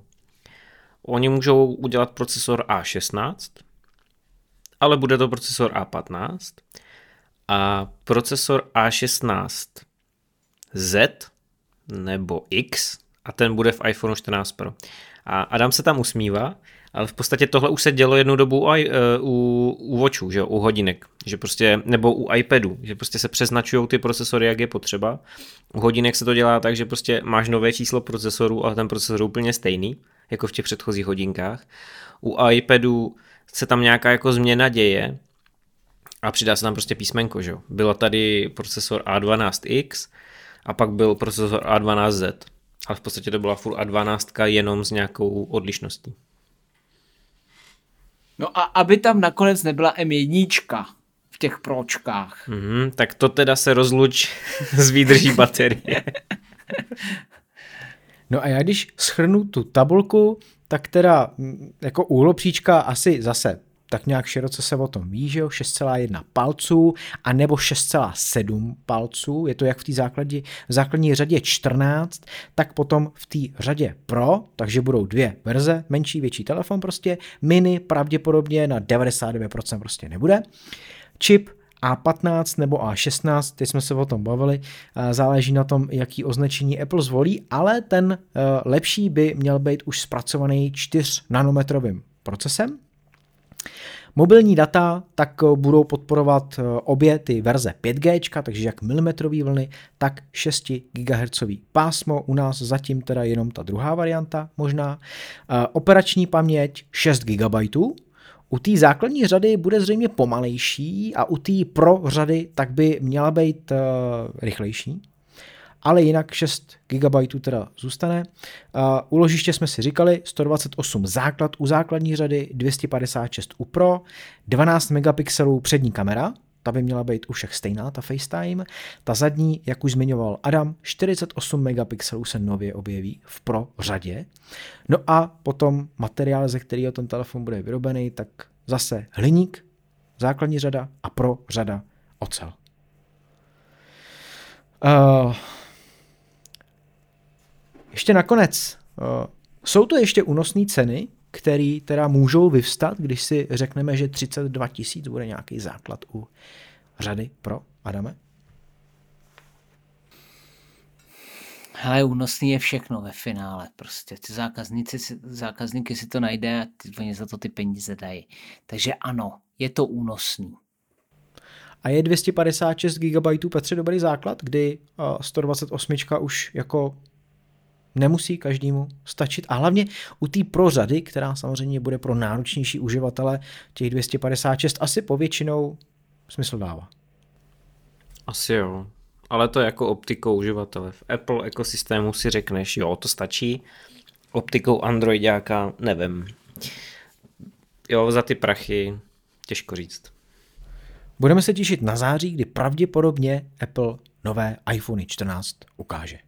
Oni můžou udělat procesor A16, ale bude to procesor A15 a procesor A16 Z nebo X a ten bude v iPhone 14 Pro. A Adam se tam usmívá, ale v podstatě tohle už se dělo jednu dobu u, eh, u, u Watchu, že u hodinek, že prostě, nebo u iPadu, že prostě se přeznačují ty procesory, jak je potřeba. U hodinek se to dělá tak, že prostě máš nové číslo procesoru, ale ten procesor je úplně stejný, jako v těch předchozích hodinkách. U iPadu se tam nějaká jako změna děje a přidá se tam prostě písmenko, že jo. Byla tady procesor A12X a pak byl procesor A12Z, ale v podstatě to byla furt A12 jenom s nějakou odlišností. No a aby tam nakonec nebyla M1 v těch pročkách. Mm, tak to teda se rozluč (laughs) z výdrží baterie. no a já když schrnu tu tabulku, tak teda jako úhlopříčka asi zase tak nějak široce se o tom ví, že jo, 6,1 palců a nebo 6,7 palců, je to jak v té základní, základní řadě 14, tak potom v té řadě Pro, takže budou dvě verze, menší, větší telefon prostě, mini pravděpodobně na 99% prostě nebude. Čip a15 nebo A16, teď jsme se o tom bavili, záleží na tom, jaký označení Apple zvolí, ale ten eh, lepší by měl být už zpracovaný 4 nanometrovým procesem. Mobilní data tak eh, budou podporovat eh, obě ty verze 5G, takže jak milimetrové vlny, tak 6 GHz pásmo. U nás zatím teda jenom ta druhá varianta možná. Operační paměť 6 GB, u té základní řady bude zřejmě pomalejší a u té pro řady tak by měla být uh, rychlejší. Ale jinak 6 GB teda zůstane. Uložiště jsme si říkali 128 základ u základní řady, 256 u Pro, 12 megapixelů přední kamera, ta by měla být u všech stejná, ta FaceTime. Ta zadní, jak už zmiňoval Adam, 48 megapixelů se nově objeví v Pro řadě. No a potom materiál, ze kterého ten telefon bude vyrobený, tak zase hliník, základní řada a Pro řada ocel. Uh, ještě nakonec, uh, jsou to ještě únosné ceny, které teda můžou vyvstat, když si řekneme, že 32 tisíc bude nějaký základ u řady pro Adame? Hele, únosný je všechno ve finále. Prostě ty zákazníci, zákazníky si to najde a ty, oni za to ty peníze dají. Takže ano, je to únosný. A je 256 GB Petře dobrý základ, kdy 128 už jako Nemusí každému stačit. A hlavně u té pro řady, která samozřejmě bude pro náročnější uživatele, těch 256 asi povětšinou smysl dává. Asi jo. Ale to je jako optikou uživatele. V Apple ekosystému si řekneš, jo, to stačí. Optikou Androidáka nevím. Jo, za ty prachy těžko říct. Budeme se těšit na září, kdy pravděpodobně Apple nové iPhone 14 ukáže.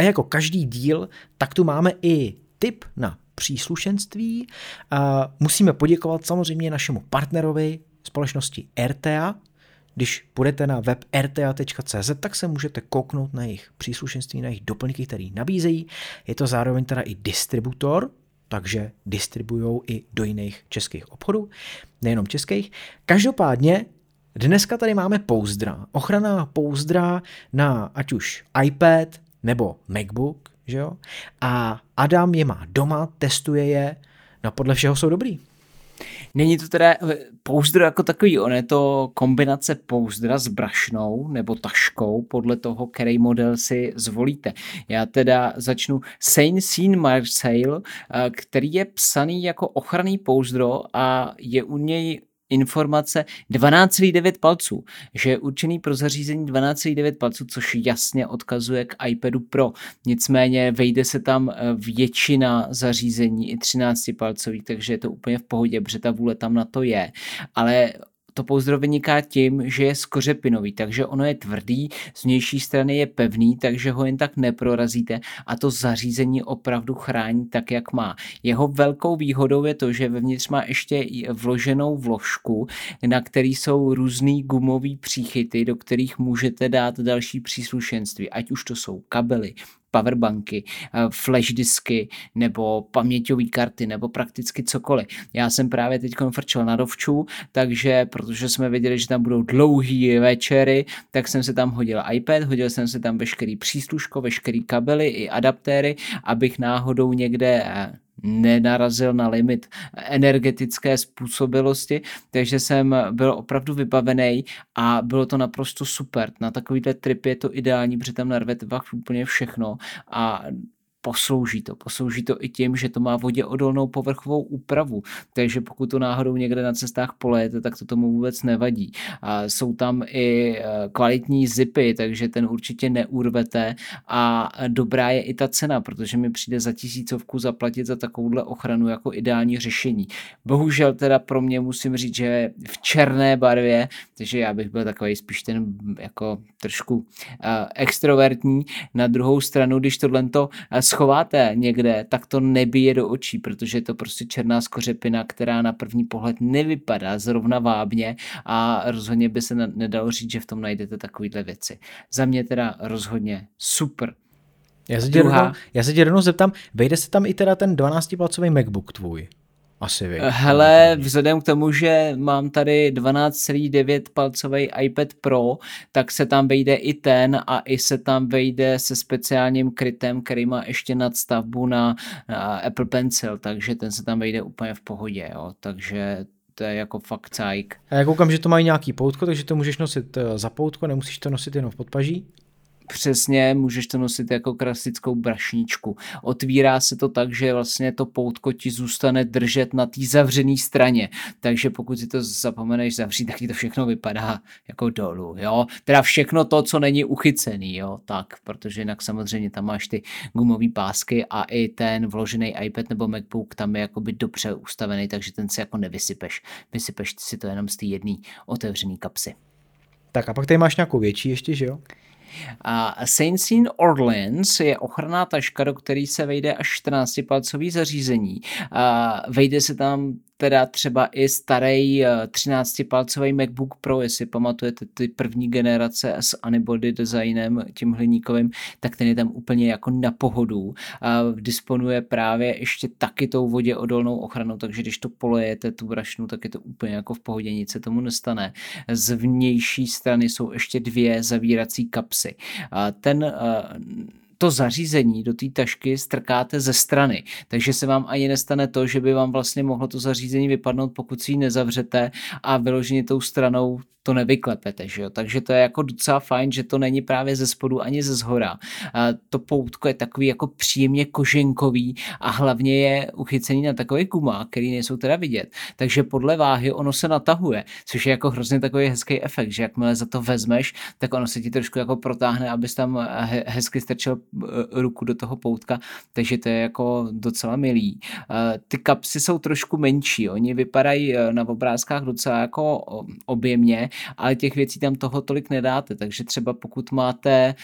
A jako každý díl, tak tu máme i tip na příslušenství. Musíme poděkovat samozřejmě našemu partnerovi společnosti RTA. Když půjdete na web rta.cz, tak se můžete kouknout na jejich příslušenství, na jejich doplňky, které nabízejí. Je to zároveň teda i distributor, takže distribují i do jiných českých obchodů, nejenom českých. Každopádně dneska tady máme pouzdra, ochrana pouzdra na ať už iPad nebo MacBook, že jo? A Adam je má doma, testuje je, no podle všeho jsou dobrý. Není to teda eh, pouzdro jako takový, on je to kombinace pouzdra s brašnou nebo taškou, podle toho, který model si zvolíte. Já teda začnu Saint Sean Marseille, eh, který je psaný jako ochranný pouzdro a je u něj informace 12,9 palců, že je určený pro zařízení 12,9 palců, což jasně odkazuje k iPadu Pro. Nicméně vejde se tam eh, většina zařízení i 13 palcový, takže je to úplně v pohodě, protože ta vůle tam na to je. Ale to pouzdro vyniká tím, že je skořepinový, takže ono je tvrdý, z vnější strany je pevný, takže ho jen tak neprorazíte a to zařízení opravdu chrání tak, jak má. Jeho velkou výhodou je to, že vevnitř má ještě vloženou vložku, na který jsou různý gumový příchyty, do kterých můžete dát další příslušenství, ať už to jsou kabely, powerbanky, eh, flash disky nebo paměťové karty nebo prakticky cokoliv. Já jsem právě teď frčel na dovču, takže protože jsme věděli, že tam budou dlouhý večery, tak jsem se tam hodil iPad, hodil jsem se tam veškerý přísluško, veškerý kabely i adaptéry, abych náhodou někde eh, nenarazil na limit energetické způsobilosti, takže jsem byl opravdu vybavený a bylo to naprosto super. Na takovýhle trip je to ideální, protože tam narvete úplně všechno a poslouží to. Poslouží to i tím, že to má vodě odolnou povrchovou úpravu, takže pokud to náhodou někde na cestách polejete, tak to tomu vůbec nevadí. A jsou tam i e, kvalitní zipy, takže ten určitě neurvete a dobrá je i ta cena, protože mi přijde za tisícovku zaplatit za takovouhle ochranu jako ideální řešení. Bohužel teda pro mě musím říct, že v černé barvě, takže já bych byl takový spíš ten jako trošku uh, extrovertní. Na druhou stranu, když tohle to schováte někde, tak to nebije do očí, protože je to prostě černá skořepina, která na první pohled nevypadá zrovna vábně a rozhodně by se nedalo říct, že v tom najdete takovéhle věci. Za mě teda rozhodně super. Já se, tě rovnou, já se tě rovnou zeptám, vejde se tam i teda ten 12-palcový MacBook tvůj? Asi vy. Hele, vzhledem k tomu, že mám tady 12,9 palcový iPad Pro, tak se tam vejde i ten a i se tam vejde se speciálním krytem, který má ještě nadstavbu na, na Apple Pencil, takže ten se tam vejde úplně v pohodě, jo. Takže to je jako fakt cajk. A já koukám, že to mají nějaký poutko, takže to můžeš nosit eh, za poutko, nemusíš to nosit jenom v podpaží. Přesně, můžeš to nosit jako klasickou brašničku. Otvírá se to tak, že vlastně to poutko ti zůstane držet na té zavřené straně. Takže pokud si to zapomeneš zavřít, tak ti to všechno vypadá jako dolů. Jo? Teda všechno to, co není uchycený, jo? tak, protože jinak samozřejmě tam máš ty gumové pásky a i ten vložený iPad nebo MacBook tam je jakoby dobře ustavený, takže ten si jako nevysypeš. Vysypeš si to jenom z té jedné otevřené kapsy. Tak a pak tady máš nějakou větší ještě, že jo? A Saint Sean Orleans je ochranná taška, do které se vejde až 14-palcový zařízení. A vejde se tam teda třeba i starý 13-palcový eh, MacBook Pro, jestli pamatujete ty první generace s unibody designem, tím hliníkovým, tak ten je tam úplně jako na pohodu. A disponuje právě ještě taky tou vodě odolnou ochranou, takže když to polejete tu brašnu, tak je to úplně jako v pohodě, nic se tomu nestane. Z vnější strany jsou ještě dvě zavírací kapsy. A ten eh, to zařízení do té tašky strkáte ze strany. Takže se vám ani nestane to, že by vám vlastně mohlo to zařízení vypadnout, pokud si ji nezavřete a vyloženě tou stranou to nevyklepete, že jo? takže to je jako docela fajn, že to není právě ze spodu ani ze zhora. To poutko je takový jako příjemně koženkový a hlavně je uchycený na takový gumách, který nejsou teda vidět. Takže podle váhy ono se natahuje, což je jako hrozně takový hezký efekt, že jakmile za to vezmeš, tak ono se ti trošku jako protáhne, abys tam hezky strčil eh, ruku do toho poutka, takže to je jako docela milý. Eh, ty kapsy jsou trošku menší, oni vypadají eh, na obrázkách docela jako objemně, ale těch věcí tam toho tolik nedáte, takže třeba pokud máte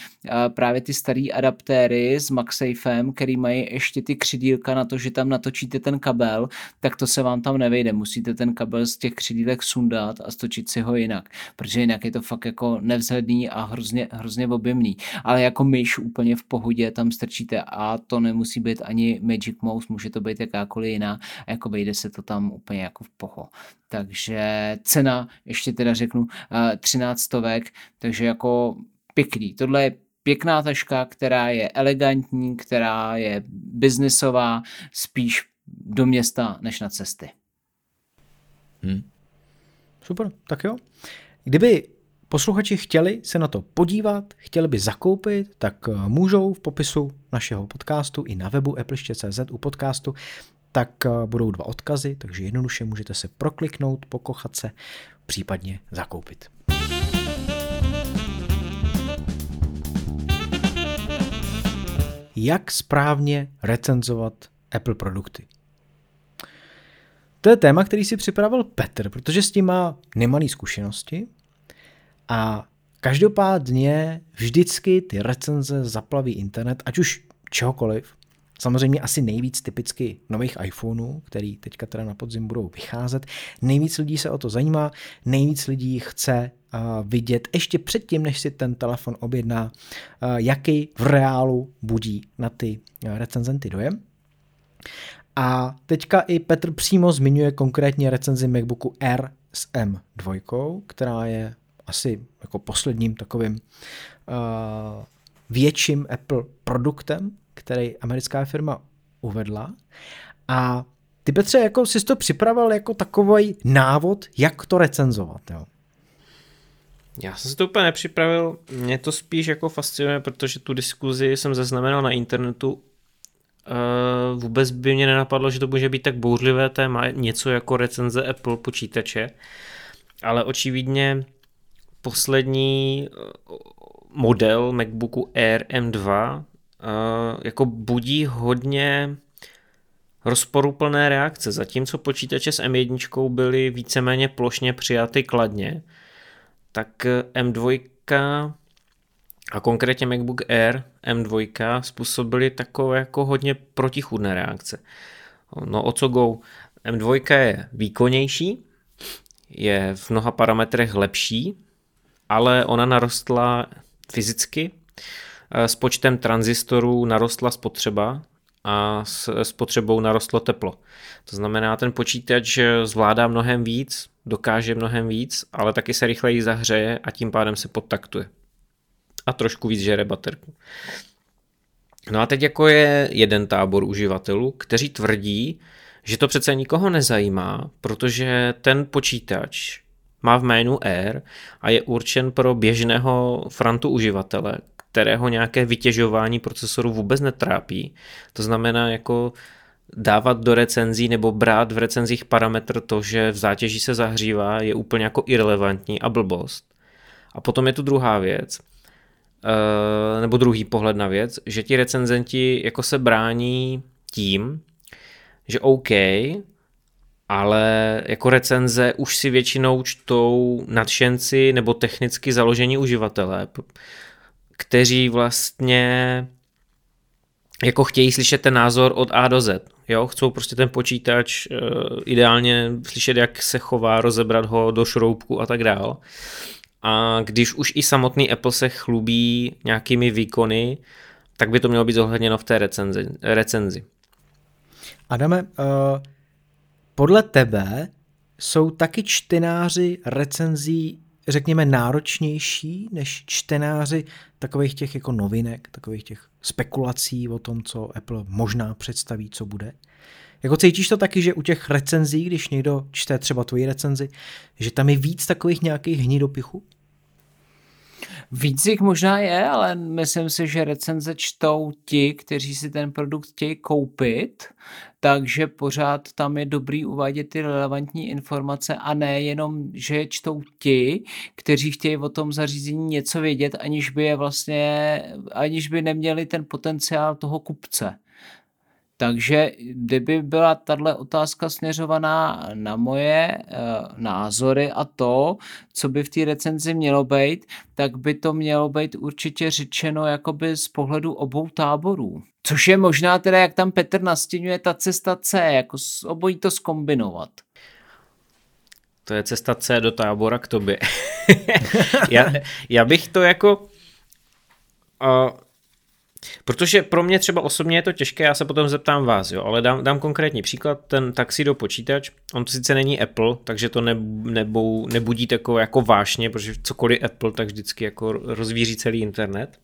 právě ty starý adaptéry s MagSafem, který mají ještě ty křidílka na to, že tam natočíte ten kabel, tak to se vám tam nevejde. Musíte ten kabel z těch křidílek sundat a stočit si ho jinak, protože jinak je to fakt jako nevzhledný a hrozně, hrozně objemný. Ale jako myš úplně v pohodě tam strčíte a to nemusí být ani Magic Mouse, může to být jakákoliv jiná a jako vejde se to tam úplně jako v poho. Takže cena, ještě teda řeknu, 13 stovek, takže jako pěkný. Tohle je pěkná taška, která je elegantní, která je biznisová, spíš do města než na cesty. Hmm. Super, tak jo. Kdyby posluchači chtěli se na to podívat, chtěli by zakoupit, tak eh, můžou v popisu našeho podcastu i na webu apple.cz u podcastu, tak eh, budou dva odkazy, takže jednoduše můžete se prokliknout, pokochat se, případně zakoupit. Jak správně recenzovat Apple produkty? To je téma, který si připravil Petr, protože s tím má nemalý zkušenosti a každopádně vždycky ty recenze zaplaví internet, ať už čehokoliv. Samozřejmě asi nejvíc typicky nových iPhoneů, který teďka teda na podzim budou vycházet. Nejvíc lidí se o to zajímá, nejvíc lidí chce uh, vidět ještě předtím, než si ten telefon objedná, uh, jaký v reálu budí na ty uh, recenzenty dojem. A teďka i Petr přímo zmiňuje konkrétně recenzi MacBooku Air s M2, která je asi jako posledním takovým uh, větším Apple produktem, který americká firma uvedla. A ty Petře, jako jsi to připravil jako takový návod, jak to recenzovat, jo? Já jsem si to úplně nepřipravil, mě to spíš jako fascinuje, protože tu diskuzi jsem zaznamenal na internetu Uh, vůbec by mě nenapadlo, že to může být tak bouřlivé téma, něco jako recenze Apple počítače, ale očividně poslední eh, model MacBooku Air M2 uh, jako budí hodně rozporuplné reakce, zatímco počítače s M1 byly víceméně plošně přijaty kladně, tak M2 a konkrétně MacBook Air M2 způsobily takové jako hodně protichudné reakce. No o co go? M2 je výkonnější, je v mnoha parametrech lepší, ale ona narostla fyzicky, s počtem tranzistorů narostla spotřeba a s spotřebou narostlo teplo. To znamená, ten počítač zvládá mnohem víc, dokáže mnohem víc, ale taky se rychleji zahřeje a tím pádem se podtaktuje a trošku víc žere baterku. No a teď jako je jeden tábor uživatelů, kteří tvrdí, že to přece nikoho nezajímá, protože ten počítač má v jménu Air a je určen pro běžného frontu uživatele, kterého nějaké vytěžování procesoru vůbec netrápí. To znamená jako dávat do recenzí nebo brát v recenzích parametr to, že v zátěži se zahřívá, je úplně jako irrelevantní a blbost. A potom je tu druhá věc, Eh, nebo druhý pohled na věc, že ti recenzenti jako se brání tím, že OK, ale jako recenze už si většinou čtou nadšenci nebo technicky založení uživatelé, kteří vlastně jako chtějí slyšet ten názor od A do Z. Jo, chcou prostě ten počítač uh, ideálně slyšet, jak se chová, rozebrat ho do šroubku a tak dál. A když už i samotný Apple se chlubí nějakými výkony, tak by to mělo být zohledněno v té recenzi. recenzi. Adame, uh, podle tebe jsou taky čtenáři recenzí řekněme, náročnější než čtenáři takových těch jako novinek, takových těch spekulací o tom, co Apple možná představí, co bude? Jako cítíš to taky, že u těch recenzí, když někdo čte třeba tvoji recenzi, že tam je víc takových nějakých hnidopichů? Víc jich možná je, ale myslím si, že recenze čtou ti, kteří si ten produkt chtějí koupit, takže pořád tam je dobrý uvádět ty relevantní informace a ne jenom, že čtou ti, kteří chtějí o tom zařízení něco vědět, aniž by je vlastně, aniž by neměli ten potenciál toho kupce. Takže kdyby byla tahle otázka směřovaná na moje uh, názory a to, co by v té recenzi mělo být, tak by to mělo být určitě řečeno jakoby z pohledu obou táborů. Což je možná teda, jak tam Petr nastěňuje, ta cesta C, jako obojí to skombinovat. To je cesta C do tábora k tobě. (laughs) já, já bych to jako... Uh, Protože pro mě třeba osobně je to těžké, já se potom zeptám vás, jo, ale dám, dám konkrétní příklad, ten taxi do počítač, on to sice není Apple, takže to ne, nebou, nebudí takové jako vášně, protože cokoliv Apple, tak vždycky jako rozvíří celý internet.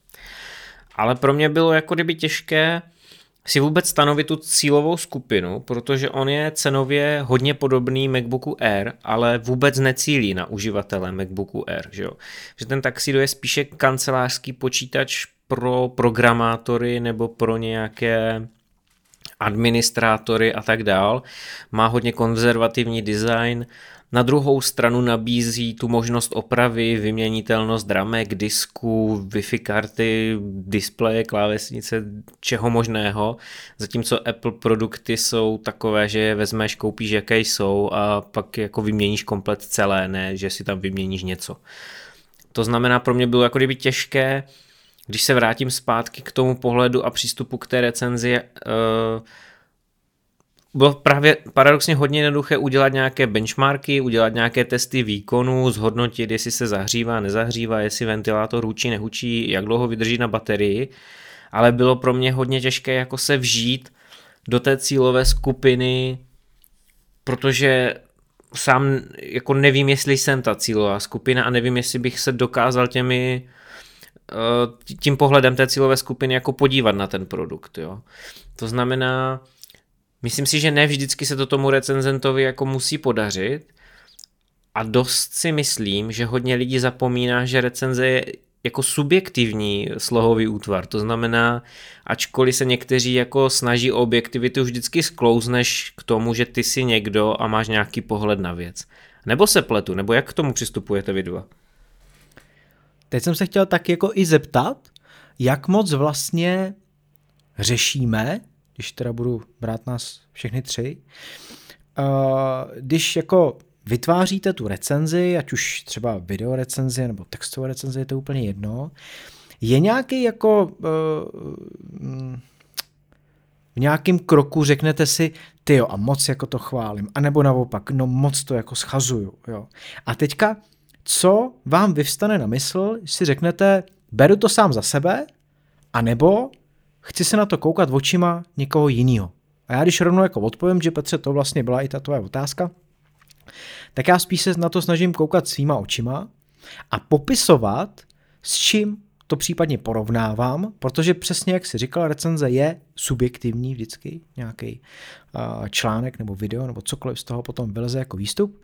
Ale pro mě bylo jako kdyby těžké si vůbec stanovit tu cílovou skupinu, protože on je cenově hodně podobný MacBooku Air, ale vůbec necílí na uživatele MacBooku Air. Že, jo? že ten Tuxedo je spíše kancelářský počítač pro programátory nebo pro nějaké administrátory a tak dál. Má hodně konzervativní design, na druhou stranu nabízí tu možnost opravy, vyměnitelnost ramek, disků, Wi-Fi karty, displeje, klávesnice, čeho možného. Zatímco Apple produkty jsou takové, že je vezmeš, koupíš, jaké jsou a pak jako vyměníš komplet celé, ne, že si tam vyměníš něco. To znamená, pro mě bylo jako kdyby těžké když se vrátím zpátky k tomu pohledu a přístupu k té recenzi, uh, bylo právě paradoxně hodně jednoduché udělat nějaké benchmarky, udělat nějaké testy výkonu, zhodnotit, jestli se zahřívá, nezahřívá, jestli ventilátor hučí, nehučí, jak dlouho vydrží na baterii, ale bylo pro mě hodně těžké jako se vžít do té cílové skupiny, protože sám jako nevím, jestli jsem ta cílová skupina a nevím, jestli bych se dokázal těmi Eh, tím pohledem té cílové skupiny jako podívat na ten produkt. Jo. To znamená, myslím si, že ne vždycky se to tomu recenzentovi jako musí podařit a dost si myslím, že hodně lidí zapomíná, že recenze je jako subjektivní slohový útvar. To znamená, ačkoliv se někteří jako snaží o objektivitu, vždycky sklouzneš k tomu, že ty jsi někdo a máš nějaký pohled na věc. Nebo se pletu, nebo jak k tomu přistupujete vy dva? Teď jsem se chtěl tak jako i zeptat, jak moc vlastně řešíme, když teda budu brát nás všechny tři, když jako vytváříte tu recenzi, ať už třeba video recenzi nebo textovou recenzi, je to úplně jedno, je nějaký jako v nějakém kroku řeknete si, ty jo, a moc jako to chválím, anebo naopak, no moc to jako schazuju, jo. A teďka co vám vyvstane na mysl, když si řeknete, beru to sám za sebe, anebo chci se na to koukat očima někoho jiného. A já když rovnou jako odpovím, že Petře, to vlastně byla i ta tvoje otázka, tak já spíš se na to snažím koukat svýma očima a popisovat, s čím to případně porovnávám, protože přesně jak si říkal, recenze je subjektivní vždycky, nějaký článek nebo video nebo cokoliv z toho potom vyleze jako výstup.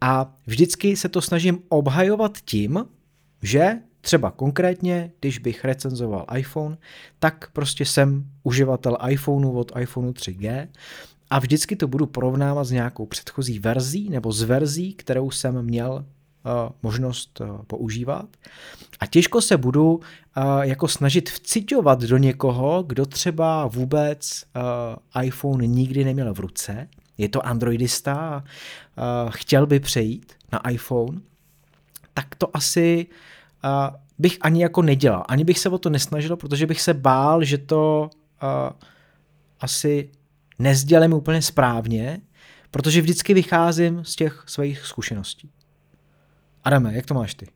A vždycky se to snažím obhajovat tím, že třeba konkrétně, když bych recenzoval iPhone, tak prostě jsem uživatel iPhoneu od iPhoneu 3G a vždycky to budu porovnávat s nějakou předchozí verzí nebo s verzí, kterou jsem měl možnost eh, používat. A těžko se budu eh, jako snažit vciťovat do někoho, kdo třeba vůbec iPhone nikdy neměl v ruce, je to androidista a chtěl by přejít na iPhone, tak to asi bych ani jako nedělal. Ani bych se o to nesnažil, protože bych se bál, že to asi nezdělím úplně správně, protože vždycky vycházím z těch svých zkušeností. Adame, jak to máš ty?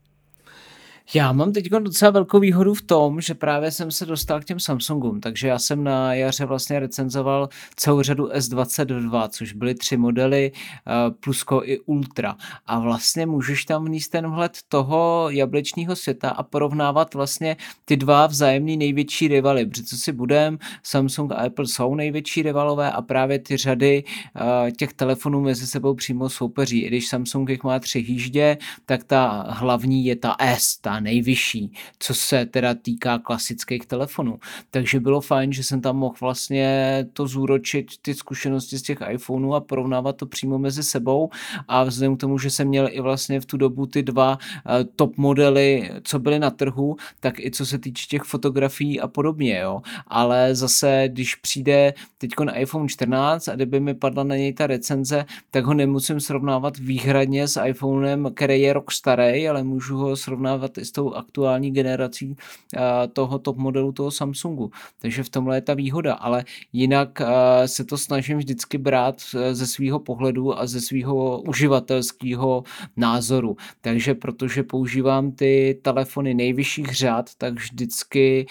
Já mám teď docela velkou výhodu v tom, že právě jsem se dostal k těm Samsungům, takže já jsem na jaře vlastně recenzoval celou řadu S22, což byly tři modely, eh, plusko i Ultra. A vlastně můžeš tam vníst ten vhled toho jablečního světa a porovnávat vlastně ty dva vzájemný největší rivaly, protože co si budem, Samsung a Apple jsou největší rivalové a právě ty řady eh, těch telefonů mezi sebou přímo soupeří. I když Samsung jich má tři hýždě, tak ta hlavní je ta S, ta nejvyšší, co se teda týká klasických telefonů. Takže bylo fajn, že jsem tam mohl vlastně to zúročit, ty zkušenosti z těch iPhoneů a porovnávat to přímo mezi sebou a vzhledem k tomu, že jsem měl i vlastně v tu dobu ty dva uh, top modely, co byly na trhu, tak i co se týče těch fotografií a podobně, jo. Ale zase, když přijde teď na iPhone 14 a kdyby mi padla na něj ta recenze, tak ho nemusím srovnávat výhradně s iPhonem, který je rok starý, ale můžu ho srovnávat i s tou aktuální generací toho top modelu toho Samsungu. Takže v tomhle je ta výhoda, ale jinak se to snažím vždycky brát e, ze svého pohledu a ze svého uživatelského názoru. Takže protože používám ty telefony nejvyšších řád, tak vždycky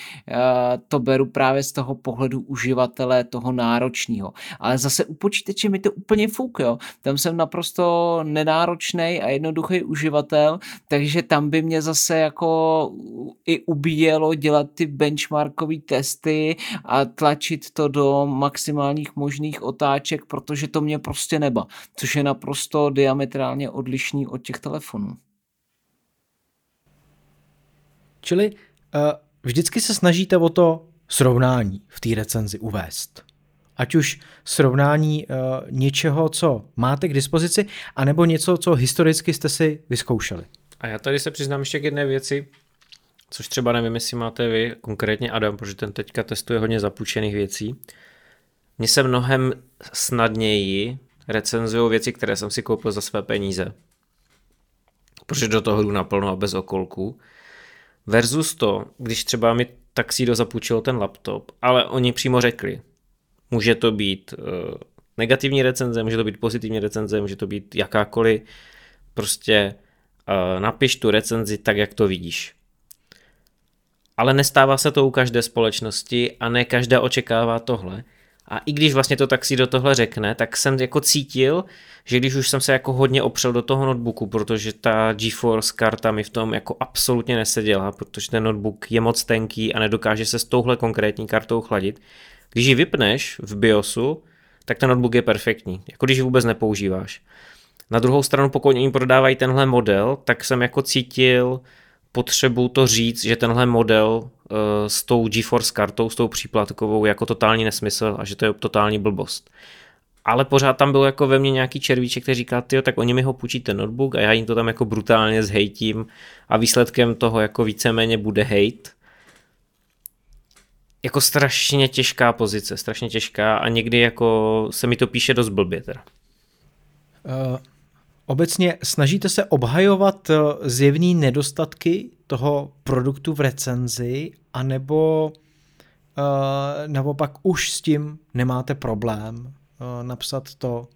to beru právě z toho pohledu uživatele, toho náročného. Ale zase u počítače mi to úplně fuk, jo. Tam jsem naprosto nenáročný a jednoduchý uživatel, takže tam by mě zase jako i ubíjelo dělat ty benchmarkové testy a tlačit to do maximálních možných otáček, protože to mě prostě neba, což je naprosto diametrálně odlišný od těch telefonů. Čili uh, vždycky se snažíte o to srovnání v té recenzi uvést. Ať už srovnání uh, něčeho, co máte k dispozici, anebo něco, co historicky jste si vyzkoušeli. A já tady se přiznám ještě k jedné věci, což třeba nevím, jestli máte vy, konkrétně Adam, protože ten teďka testuje hodně zapůjčených věcí. Mně se mnohem snadněji recenzují věci, které jsem si koupil za své peníze. Protože do toho jdu naplno a bez okolků. Versus to, když třeba mi taxído zapůjčilo ten laptop, ale oni přímo řekli, může to být uh, negativní recenze, může to být pozitivní recenze, může to být jakákoliv, prostě napiš tu recenzi tak, jak to vidíš. Ale nestává se to u každé společnosti a ne každá očekává tohle. A i když vlastně to taxi do tohle řekne, tak jsem jako cítil, že když už jsem se jako hodně opřel do toho notebooku, protože ta GeForce karta mi v tom jako absolutně neseděla, protože ten notebook je moc tenký a nedokáže se s touhle konkrétní kartou chladit. Když ji vypneš v BIOSu, tak ten notebook je perfektní, jako když ji vůbec nepoužíváš. Na druhou stranu, pokud oni prodávají tenhle model, tak jsem jako cítil potřebu to říct, že tenhle model uh, s tou GeForce kartou, s tou příplatkovou, jako totální nesmysl a že to je totální blbost. Ale pořád tam bylo jako ve mně nějaký červíček, který říká, tyjo, tak oni mi ho půjčí ten notebook a já jim to tam jako brutálně zhejtím a výsledkem toho jako víceméně bude hate. Jako strašně těžká pozice, strašně těžká a někdy jako se mi to píše dost blbě teda. Uh, Obecně snažíte se obhajovat eh, zjevný nedostatky toho produktu v recenzi, anebo uh, naopak už s tím nemáte problém uh, napsat to,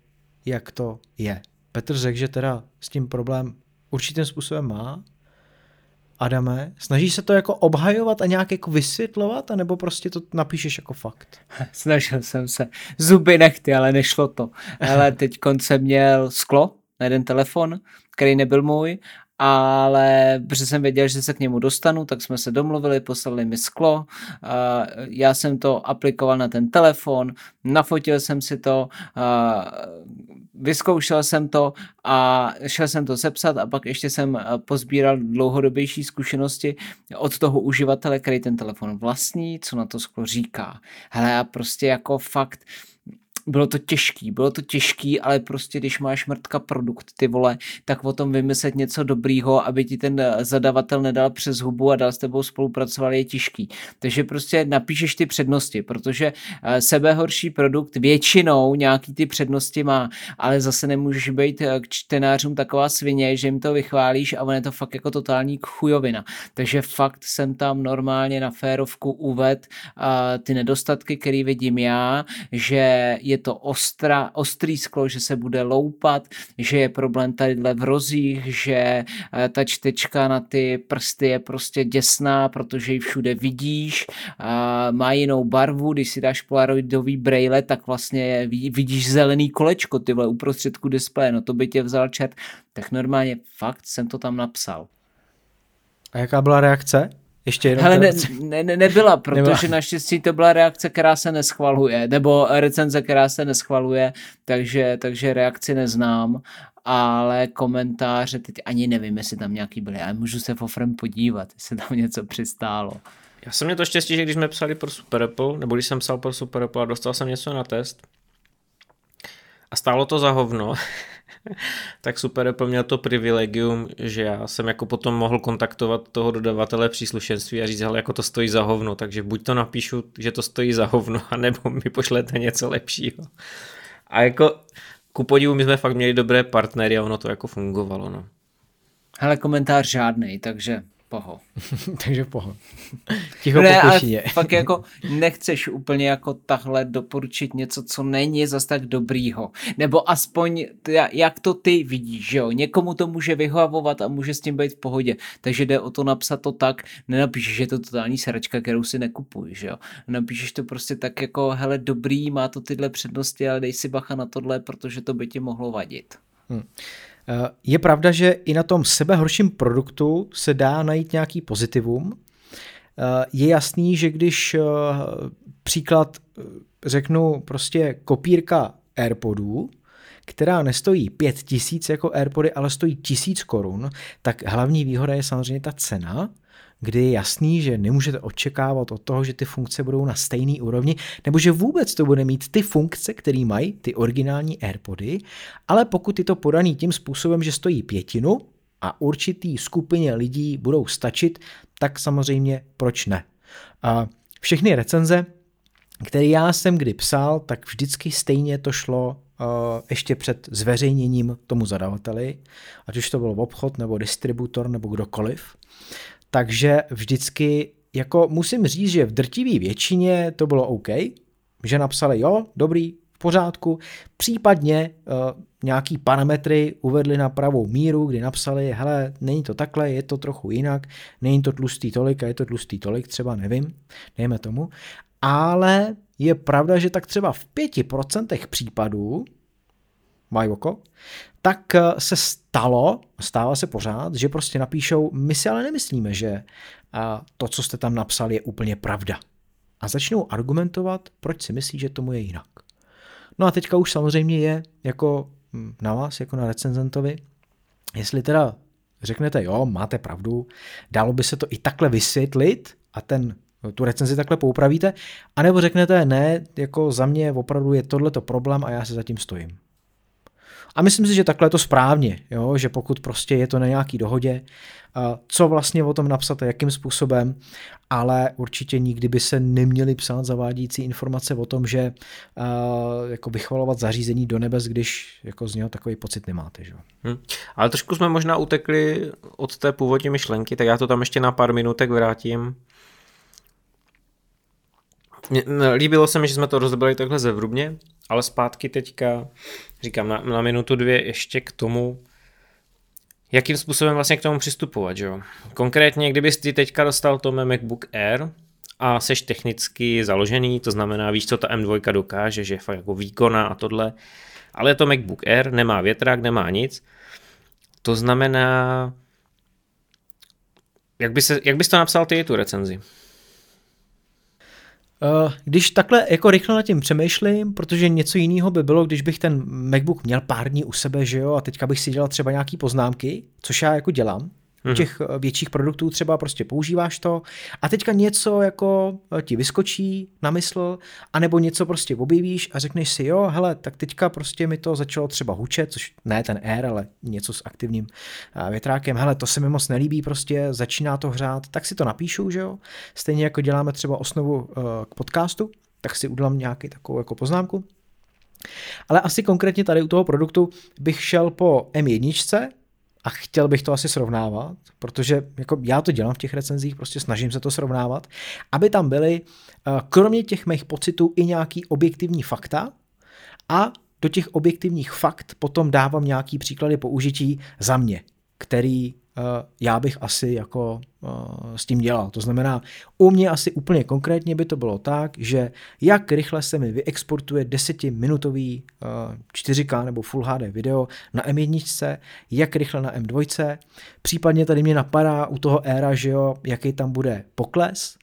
jak to je. Petr řekl, že teda s tím problém určitým způsobem má. Adame, snaží se to jako obhajovat a nějak jako vysvětlovat, anebo prostě to napíšeš jako fakt? (laughs) Snažil jsem se. Zuby nechty, ale nešlo to. Ale teď jsem měl sklo na jeden telefon, který nebyl můj, ale protože jsem věděl, že se k němu dostanu, tak jsme se domluvili, poslali mi sklo, já jsem to aplikoval na ten telefon, nafotil jsem si to, vyzkoušel jsem to a šel jsem to sepsat a pak ještě jsem pozbíral dlouhodobější zkušenosti od toho uživatele, který ten telefon vlastní, co na to sklo říká. Hele, já prostě jako fakt bylo to těžký, bylo to těžký, ale prostě když máš mrtka produkt, ty vole, tak o tom vymyslet něco dobrýho, aby ti ten eh, zadavatel nedal přes hubu a dal s tebou spolupracovat, je těžký. Takže prostě napíšeš ty přednosti, protože eh, sebehorší produkt většinou nějaký ty přednosti má, ale zase nemůžeš být eh, k čtenářům taková svině, že jim to vychválíš a on je to fakt jako totální chujovina. Takže fakt jsem tam normálně na férovku uved ty nedostatky, které vidím já, že je to ostra, ostrý sklo, že se bude loupat, že je problém tadyhle v rozích, že eh, ta čtečka na ty prsty je prostě děsná, protože ji všude vidíš, má jinou barvu, když si dáš polaroidový braille, tak vlastně vidíš zelený kolečko, tyhle uprostředku displeje, no to by tě vzal čert, tak normálně fakt jsem to tam napsal. A jaká byla reakce? Ještě jenom Hele, ne, ne, ne, nebyla, protože nebyla. naštěstí to byla reakce, která se neschvaluje, nebo recenze, která se neschvaluje, takže, takže reakci neznám, ale komentáře teď ani nevím, jestli tam nějaký byly, ale můžu se fofrem podívat, jestli tam něco přistálo. Já jsem měl to štěstí, že když jsme psali pro Super Apple, nebo když jsem psal pro Super Apple a dostal jsem něco na test a stálo to za hovno, (laughs) tak super Apple měl to privilegium, že já jsem jako potom mohl kontaktovat toho dodavatele příslušenství a říct, ale jako to stojí za hovno, takže buď to napíšu, že to stojí za hovno, (laughs) anebo mi pošlete něco lepšího. A jako ku podivu my jsme fakt měli dobré partnery a ono to jako fungovalo. No. Hele, komentář žádný, takže poho. (laughs) Takže poho. (laughs) Ticho ne, ale fakt jako nechceš úplně jako tahle doporučit něco, co není zas tak dobrýho. Nebo aspoň jak to ty vidíš, že jo. Někomu to může vyhovovat a může s tím být v pohodě. Takže jde o to napsat to tak, nenapíšeš, že je to totální sračka, kterou si nekupuj, že jo. Napíšeš to prostě tak jako, hele, dobrý, má to tyhle přednosti, ale dej si bacha na tohle, protože to by ti mohlo vadit. Hmm. Je pravda, že i na tom sebehorším produktu se dá najít nějaký pozitivum. Je jasný, že když eh, příklad eh, řeknu prostě kopírka AirPodů, která nestojí 5000 jako AirPody, ale stojí 1000 korun, tak hlavní výhoda je samozřejmě ta cena, kdy je jasný, že nemůžete očekávat od toho, že ty funkce budou na stejné úrovni, nebo že vůbec to bude mít ty funkce, které mají ty originální AirPody, ale pokud je to podaný tím způsobem, že stojí pětinu a určitý skupině lidí budou stačit, tak samozřejmě proč ne. A všechny recenze, které já jsem kdy psal, tak vždycky stejně to šlo uh, ještě před zveřejněním tomu zadavateli, ať už to byl obchod nebo distributor nebo kdokoliv, takže vždycky jako musím říct, že v drtivé většině to bylo OK, že napsali jo, dobrý, v pořádku, případně uh, nějaký parametry uvedli na pravou míru, kdy napsali, hele, není to takhle, je to trochu jinak, není to tlustý tolik a je to tlustý tolik, třeba nevím, nejme tomu, ale je pravda, že tak třeba v 5% případů mají oko, tak eh, se stalo, stává se pořád, že prostě napíšou, my si ale nemyslíme, že eh, to, co jste tam napsali, je úplně pravda. A začnou argumentovat, proč si myslí, že tomu je jinak. No a teďka už samozřejmě je jako hm, na vás, jako na recenzentovi, jestli teda řeknete, jo, máte pravdu, dalo by se to i takhle vysvětlit a ten tu recenzi takhle poupravíte, anebo řeknete, ne, jako za mě opravdu je tohleto problém a já se zatím stojím. A myslím si, že takhle je to správně, jo? že pokud prostě je to na nějaký dohodě, co vlastně o tom napsat a jakým způsobem, ale určitě nikdy by se neměly psát zavádějící informace o tom, že jako vychvalovat zařízení do nebes, když jako z něho takový pocit nemáte. Že? Hmm. Ale trošku jsme možná utekli od té původní myšlenky, tak já to tam ještě na pár minutek vrátím. Líbilo se mi, že jsme to rozebrali takhle zevrubně, ale zpátky teďka, říkám, na, na minutu dvě ještě k tomu, jakým způsobem vlastně k tomu přistupovat, že jo. Konkrétně, kdybys ty teďka dostal to MacBook Air a seš technicky založený, to znamená, víš, co ta M2 dokáže, že je fakt jako výkona a tohle, ale je to MacBook Air, nemá větrák, nemá nic, to znamená, jak, by se, jak bys to napsal ty tu recenzi? Eh, když takhle jako rychle nad tím přemýšlím, protože něco jiného by bylo, když bych ten MacBook měl pár dní u sebe, že jo, a teďka bych si dělal třeba nějaký poznámky, což já jako dělám, Mm-hmm. těch eh, větších produktů třeba prostě používáš to a teďka něco jako eh, ti vyskočí na mysl, anebo něco prostě objevíš a řekneš si, jo, hele, tak teďka prostě mi to začalo třeba hučet, což ne ten Air, ale něco s aktivním eh, větrákem, hele, to se mi moc nelíbí, prostě začíná to hřát, tak si to napíšu, že jo, stejně jako děláme třeba osnovu k podcastu, tak si udělám nějaký takovou jako poznámku, ale asi konkrétně tady u toho produktu bych šel po M1, a chtěl bych to asi srovnávat, protože jako já to dělám v těch recenzích, prostě snažím se to srovnávat, aby tam byly eh, kromě těch mých pocitů i nějaký objektivní fakta a do těch objektivních fakt potom dávám nějaký příklady použití za mě, který já bych asi jako uh, s tím dělal. To znamená, u mě asi úplně konkrétně by to bylo tak, že jak rychle se mi vyexportuje 10-minutový uh, 4K nebo Full HD video na M1, jak rychle na M2, případně tady mě napadá u toho éra, že jo, jaký tam bude pokles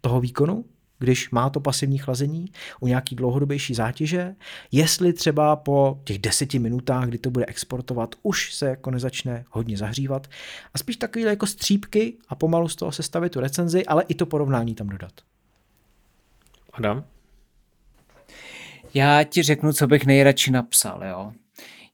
toho výkonu, když má to pasivní chlazení u nějaký dlouhodobější zátěže, jestli třeba po těch deseti minutách, kdy to bude exportovat, už se jako nezačne hodně zahřívat a spíš takové jako střípky a pomalu z toho sestavit tu recenzi, ale i to porovnání tam dodat. Adam? Já ti řeknu, co bych nejradši napsal, jo.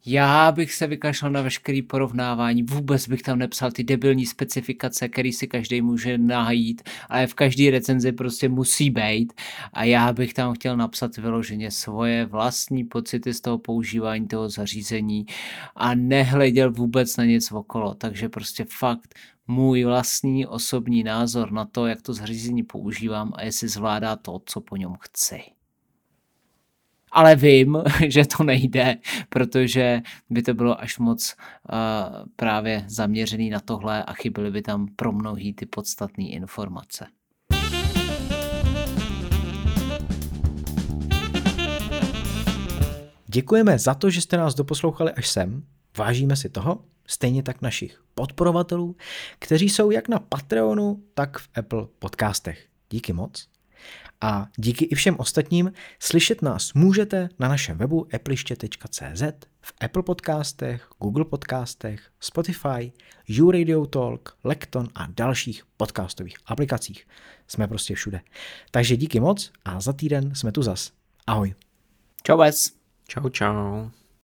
Já bych se vykašlal na veškerý porovnávání, vůbec bych tam nepsal ty debilní specifikace, který si každý může najít, ale v každé recenzi prostě musí být. A já bych tam chtěl napsat vyloženě svoje vlastní pocity z toho používání toho zařízení a nehleděl vůbec na nic okolo, takže prostě fakt můj vlastní osobní názor na to, jak to zařízení používám a jestli zvládá to, co po něm chci ale vím, (laughs) že to nejde, protože by to bylo až moc uh, právě zaměřený na tohle a chyběly by tam pro mnohý ty podstatné informace. Děkujeme za to, že jste nás doposlouchali až sem. Vážíme si toho, stejně tak našich podporovatelů, kteří jsou jak na Patreonu, tak v Apple podcastech. Díky moc. A díky i všem ostatním slyšet nás můžete na našem webu appliště.cz, v Apple podcastech, Google podcastech, Spotify, YouRadio Talk, Lekton a dalších podcastových aplikacích. Jsme prostě všude. Takže díky moc a za týden jsme tu zas. Ahoj. Čau, bez. Čau, čau.